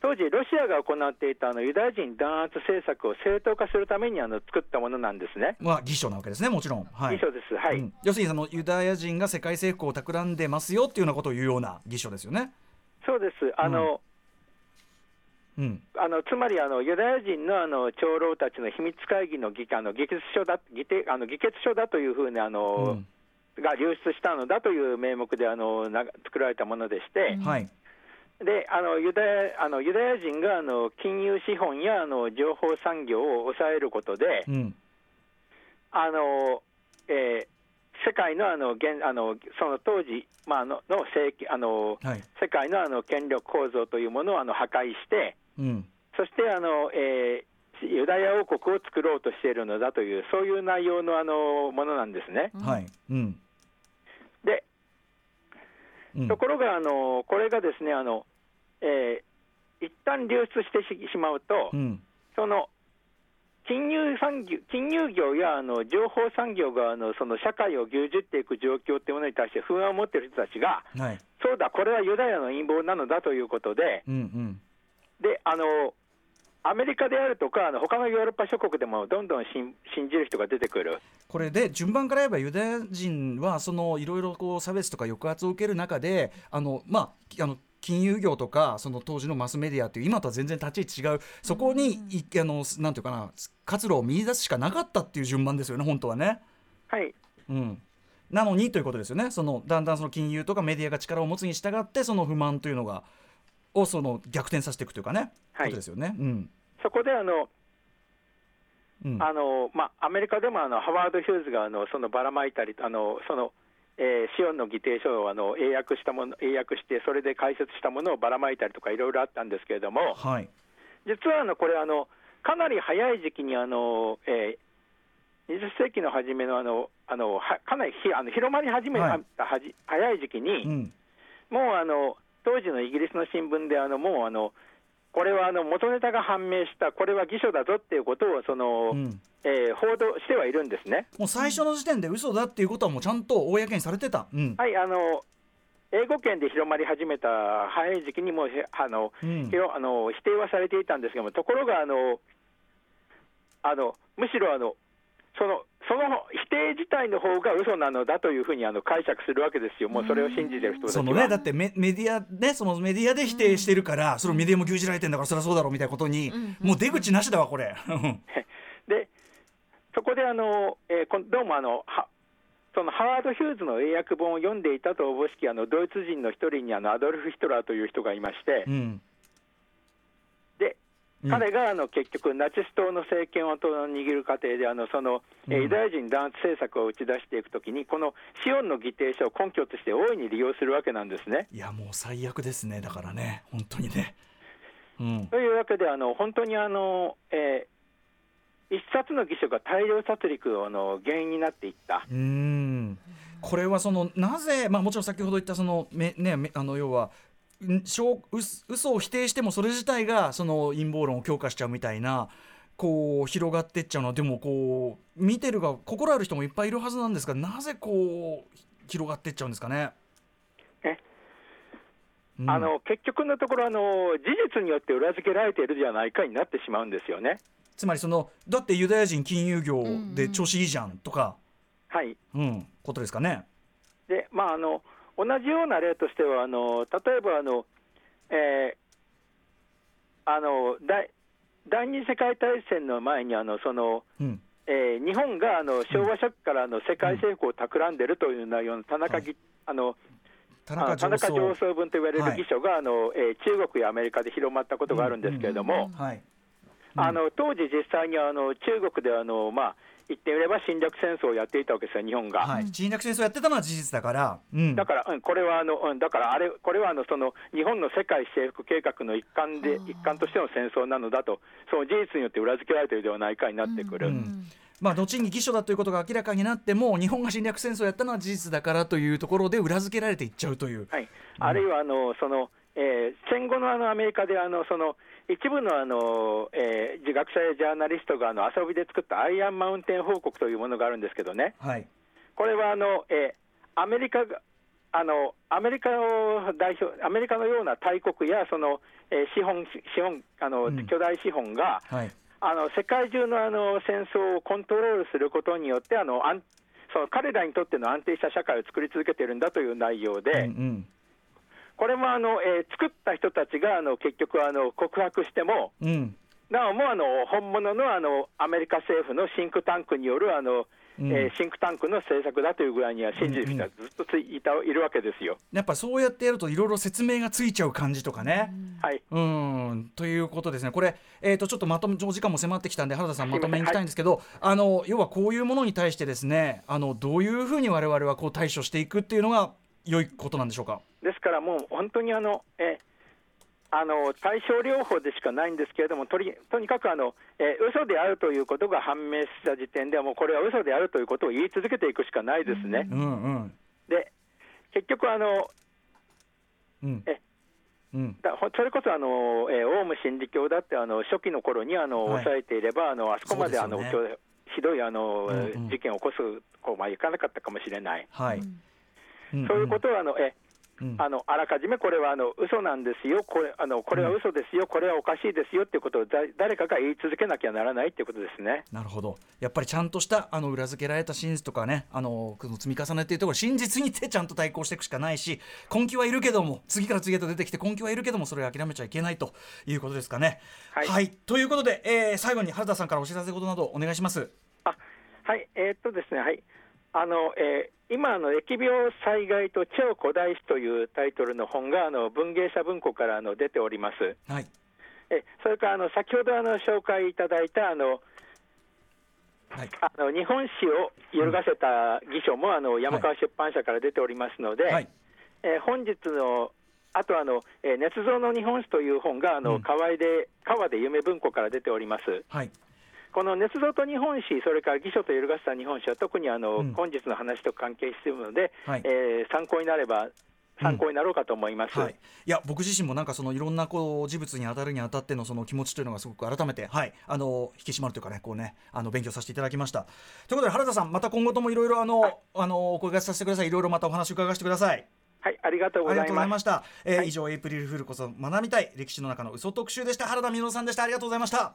S4: 当時、ロシアが行っていたあのユダヤ人弾圧政策を正当化するためにあの作ったものなんですね。
S2: まあ偽書なわけですねもちろん。はい。
S4: 以上です、はい、
S2: うん。要するにそのユダヤ人が世界征服を企んでますよっていうようなことを言うような偽書ですよね。
S4: そうです、あの、
S2: うん
S4: あのつまりあのユダヤ人のあの長老たちの秘密会議の議あの議決書だ議定あの議決書だというふうにあの、
S2: うん。
S4: が流出したのだという名目であのな作られたものでして、
S2: はい。
S4: であのユダヤあのユダヤ人があの金融資本やあの情報産業を抑えることで、
S2: うん。
S4: あのえー世界のあの現あのその当時、まあ、のの政権あの
S2: はい。
S4: 世界のあの権力構造というものをあの破壊して、
S2: うん。
S4: そしてあの、えーユダヤ王国を作ろうとしているのだという、そういう内容のあのものなんですね。
S2: はい。うん。
S4: で、
S2: うん。
S4: ところがあの、これがですね、あのえー一旦流出してししまうと、
S2: うん。
S4: その金融産業金融業やあの情報産業があのその社会を牛耳っていく状況というものに対して不安を持っている人たちが、
S2: はい。
S4: そうだ、これはユダヤの陰謀なのだということで、
S2: うんうん
S4: であのアメリカであるとか、あの他のヨーロッパ諸国でもどんどん信信じる人が出てくる。
S2: これで順番から言えばユダヤ人はそのいろいろこう差別とか抑圧を受ける中であのまああの金融業とかその当時のマスメディアっていう今とは全然立ち位置違う。そこにいあのなんていうかな活路を見出すしかなかったっていう順番ですよね本当はね。
S4: はい。
S2: うん。なのにということですよね。そのだんだんその金融とかメディアが力を持つに従ってその不満というのがをその逆転させていくというかね、
S4: はい。
S2: ことですよね。うん。
S4: そこであの、
S2: うん。
S4: あのまあ、アメリカでもあのハワード・ヒューズがあのそのばらまいたり、あのそのえーシオンの議定書をあの英訳したもの英訳して、それで解説したものをばらまいたりとか、いろいろあったんですけれども、
S2: はい。
S4: 実はあのこれあの、かなり早い時期にあの、えー20世紀の初めのあのあのはかなりひあの広まり始め
S2: はい
S4: たはじ早い時期に、
S2: うん。
S4: もうあの当時のイギリスの新聞であのもうあのこれはあの元ネタが判明した、これは偽書だぞっていうことをその、
S2: うん
S4: えー報道してはいるんですね。
S2: もう最初の時点で嘘だっていうことはもうちゃんと公にされてた。うん
S4: はい、あの英語圏で広まり始めた早い時期にもへあの、
S2: うん
S4: あの否定はされていたんですけども、ところがあのあのむしろあのそのその否定自体の方が嘘なのだというふうにあの解釈するわけですよ、もうそれを信じてる人。
S2: そのねだってメメディアねそのメディアで否定してるから、そのメディアも牛耳られてんだからそりゃそうだろうみたいなことに、
S3: うん。
S2: もう出口なしだわこれ。
S4: でそこであの、えーどうもあのはそのハワード・ヒューズの英訳本を読んでいたとおぼしきあのドイツ人の一人にあのアドルフ・ヒトラーという人がいまして、
S2: うん
S4: 彼があの結局、ナチス党の政権を握る過程で、あのそのユダヤ人弾圧政策を打ち出していくときに、このシオンの議定書を根拠として大いに利用するわけなんですね。
S2: いやもう最悪ですねだからね本当にね。うん
S4: というわけで、あの本当にあの、えー一冊の偽書が大量殺戮の原因になっていった。
S2: うーんこれはそのなぜ、まあ、もちろん先ほど言ったそのめ、ね、めあの要は嘘嘘を否定してもそれ自体がその陰謀論を強化しちゃうみたいなこう広がってっちゃうのはでもこう見てるが心ある人もいっぱいいるはずなんですがなぜこう広がってっちゃうんですかね？
S4: え
S2: うん
S4: あの結局のところあの、事実によって裏付けられているじゃないかになってしまうんですよね。
S2: つまりそのだってユダヤ人金融業で調子いいじゃんとか、
S4: はい
S2: うんことですかね。
S4: でまあ、あの同じような例としては、あの例えばあの、えーあの第第二次世界大戦の前にあのその、
S2: うん。
S4: えー日本があの昭和初期からあの世界征服を企んでいるという内容の田中ぎ、あの
S2: 田
S4: あの田中上層文と言われる
S2: はい。
S4: 議書が、あのえー中国やアメリカで広まったことがあるんですけれども、
S2: はい
S4: あの当時、実際にあの中国であの、まあ、言ってみれば侵略戦争をやっていたわけですよ、日本が。
S2: はい、侵略戦争やってたのは事実だから、うん、
S4: だから、うん、これはあの、うん、だからあれ、これはあのその日本の世界征服計画の一環で、一環としての戦争なのだと、その事実によって裏付けられているではないかになってくる。
S2: うん。まあ、後に偽書だということが明らかになっても日本が侵略戦争をやったのは事実だからというところで裏付けられていっちゃうという。
S4: はい、あるいはあのその、えー戦後のあのアメリカであのその一部のあの、えー自学者やジャーナリストがあの遊びで作ったアイアンマウンテン報告というものがあるんですけどね、
S2: はい。
S4: これはあの、えーアメリカがあのアメリカを代表、アメリカのような大国やその、えー資本資本あの、
S2: うん。
S4: 巨大資本が、
S2: はい。
S4: あの世界中のあの戦争をコントロールすることによってあの安その彼らにとっての安定した社会を作り続けてるんだという内容で、
S2: うんうん
S4: これもあの、えー作った人たちがあの結局あの告白しても、
S2: うん。
S4: なおもあの本物のあのアメリカ政府のシンクタンクによるあの、
S2: うん。
S4: えーシンクタンクの政策だというぐらいには信じる人はずっとついいたいるわけですよ。
S2: やっぱそうやってやるといろいろ説明がついちゃう感じとかね。
S4: はい。
S2: うん。ということですね、これ、えー、とちょっとまとめ、お時間も迫ってきたんで、原田さん、まとめにいきたいんですけど、あの要はこういうものに対して、ですねあのどういうふうに我々はこう対処していくっていうのが良いことなんでしょうか？
S4: ですからもう本当にあの、えあの対症療法でしかないんですけれども、とりとにかくあの、えー嘘であるということが判明した時点では、もうこれは嘘であるということを言い続けていくしかないですね。
S2: うんうん。
S4: で結局あの
S2: うん。
S4: え
S2: うん。
S4: だほそれこそあの、えーオウム真理教だってあの初期の頃にあの、
S2: はい。
S4: 抑えていればあのあそこまであの、
S2: そうですよ
S4: ひどいあの、
S2: うんうん。
S4: 事件を起こすこうまあいかなかったかもしれない、
S2: はい、ん
S4: そういうことはあのえ
S2: うん。
S4: あのあらかじめこれはあの嘘なんですよ、これあのこれは嘘ですよ、これはおかしいですよっていうことをだ誰かが言い続けなきゃならないっていうことですね。
S2: なるほど。やっぱりちゃんとしたあの裏付けられた真実とかねあの積み重ねっていうところ真実にてちゃんと対抗していくしかないし根拠はいるけども次から次へと出てきて根拠はいるけどもそれを諦めちゃいけないということですかね。
S4: はい。
S2: ということで、えー最後に原田さんからお知らせことなどお願いします。
S4: あはい、えーっとですね、はい、あの、えー今あの、疫病災害と超古代史というタイトルの本があの文芸者文庫からあの出ております。
S2: はい。
S4: えそれからあの先ほどあの紹介いただいたあの
S2: はい。
S4: あの日本史を揺るがせた偽書もあの山川出版社から出ておりますので、
S2: はい。
S4: えー本日のあとあの、えー捏造の日本史という本があの、
S2: うん。
S4: 河合で川で夢文庫から出ております。
S2: はい
S4: この捏造と日本史、それから偽書と揺るがせた日本史は特にあの、
S2: うん。
S4: 本日の話と関係しているので、
S2: はい。
S4: えー参考になれば参考になろうかと思います。
S2: はい、いや僕自身もなんかそのいろんなこう事物に当たるにあたってのその気持ちというのがすごく改めてはい。あの引き締まるというかねこうねあの勉強させていただきました。ということで原田さんまた今後ともいろいろあのあのお声がけさせてください。いろいろまたお話を伺わせてください。
S4: はい、ありがとうご
S2: ざ
S4: ざいま
S2: した、えー
S4: はい。
S2: 以上エイプリルフールこそ学びたい歴史の中の嘘特集でした。原田美乃さんでした。ありがとうございました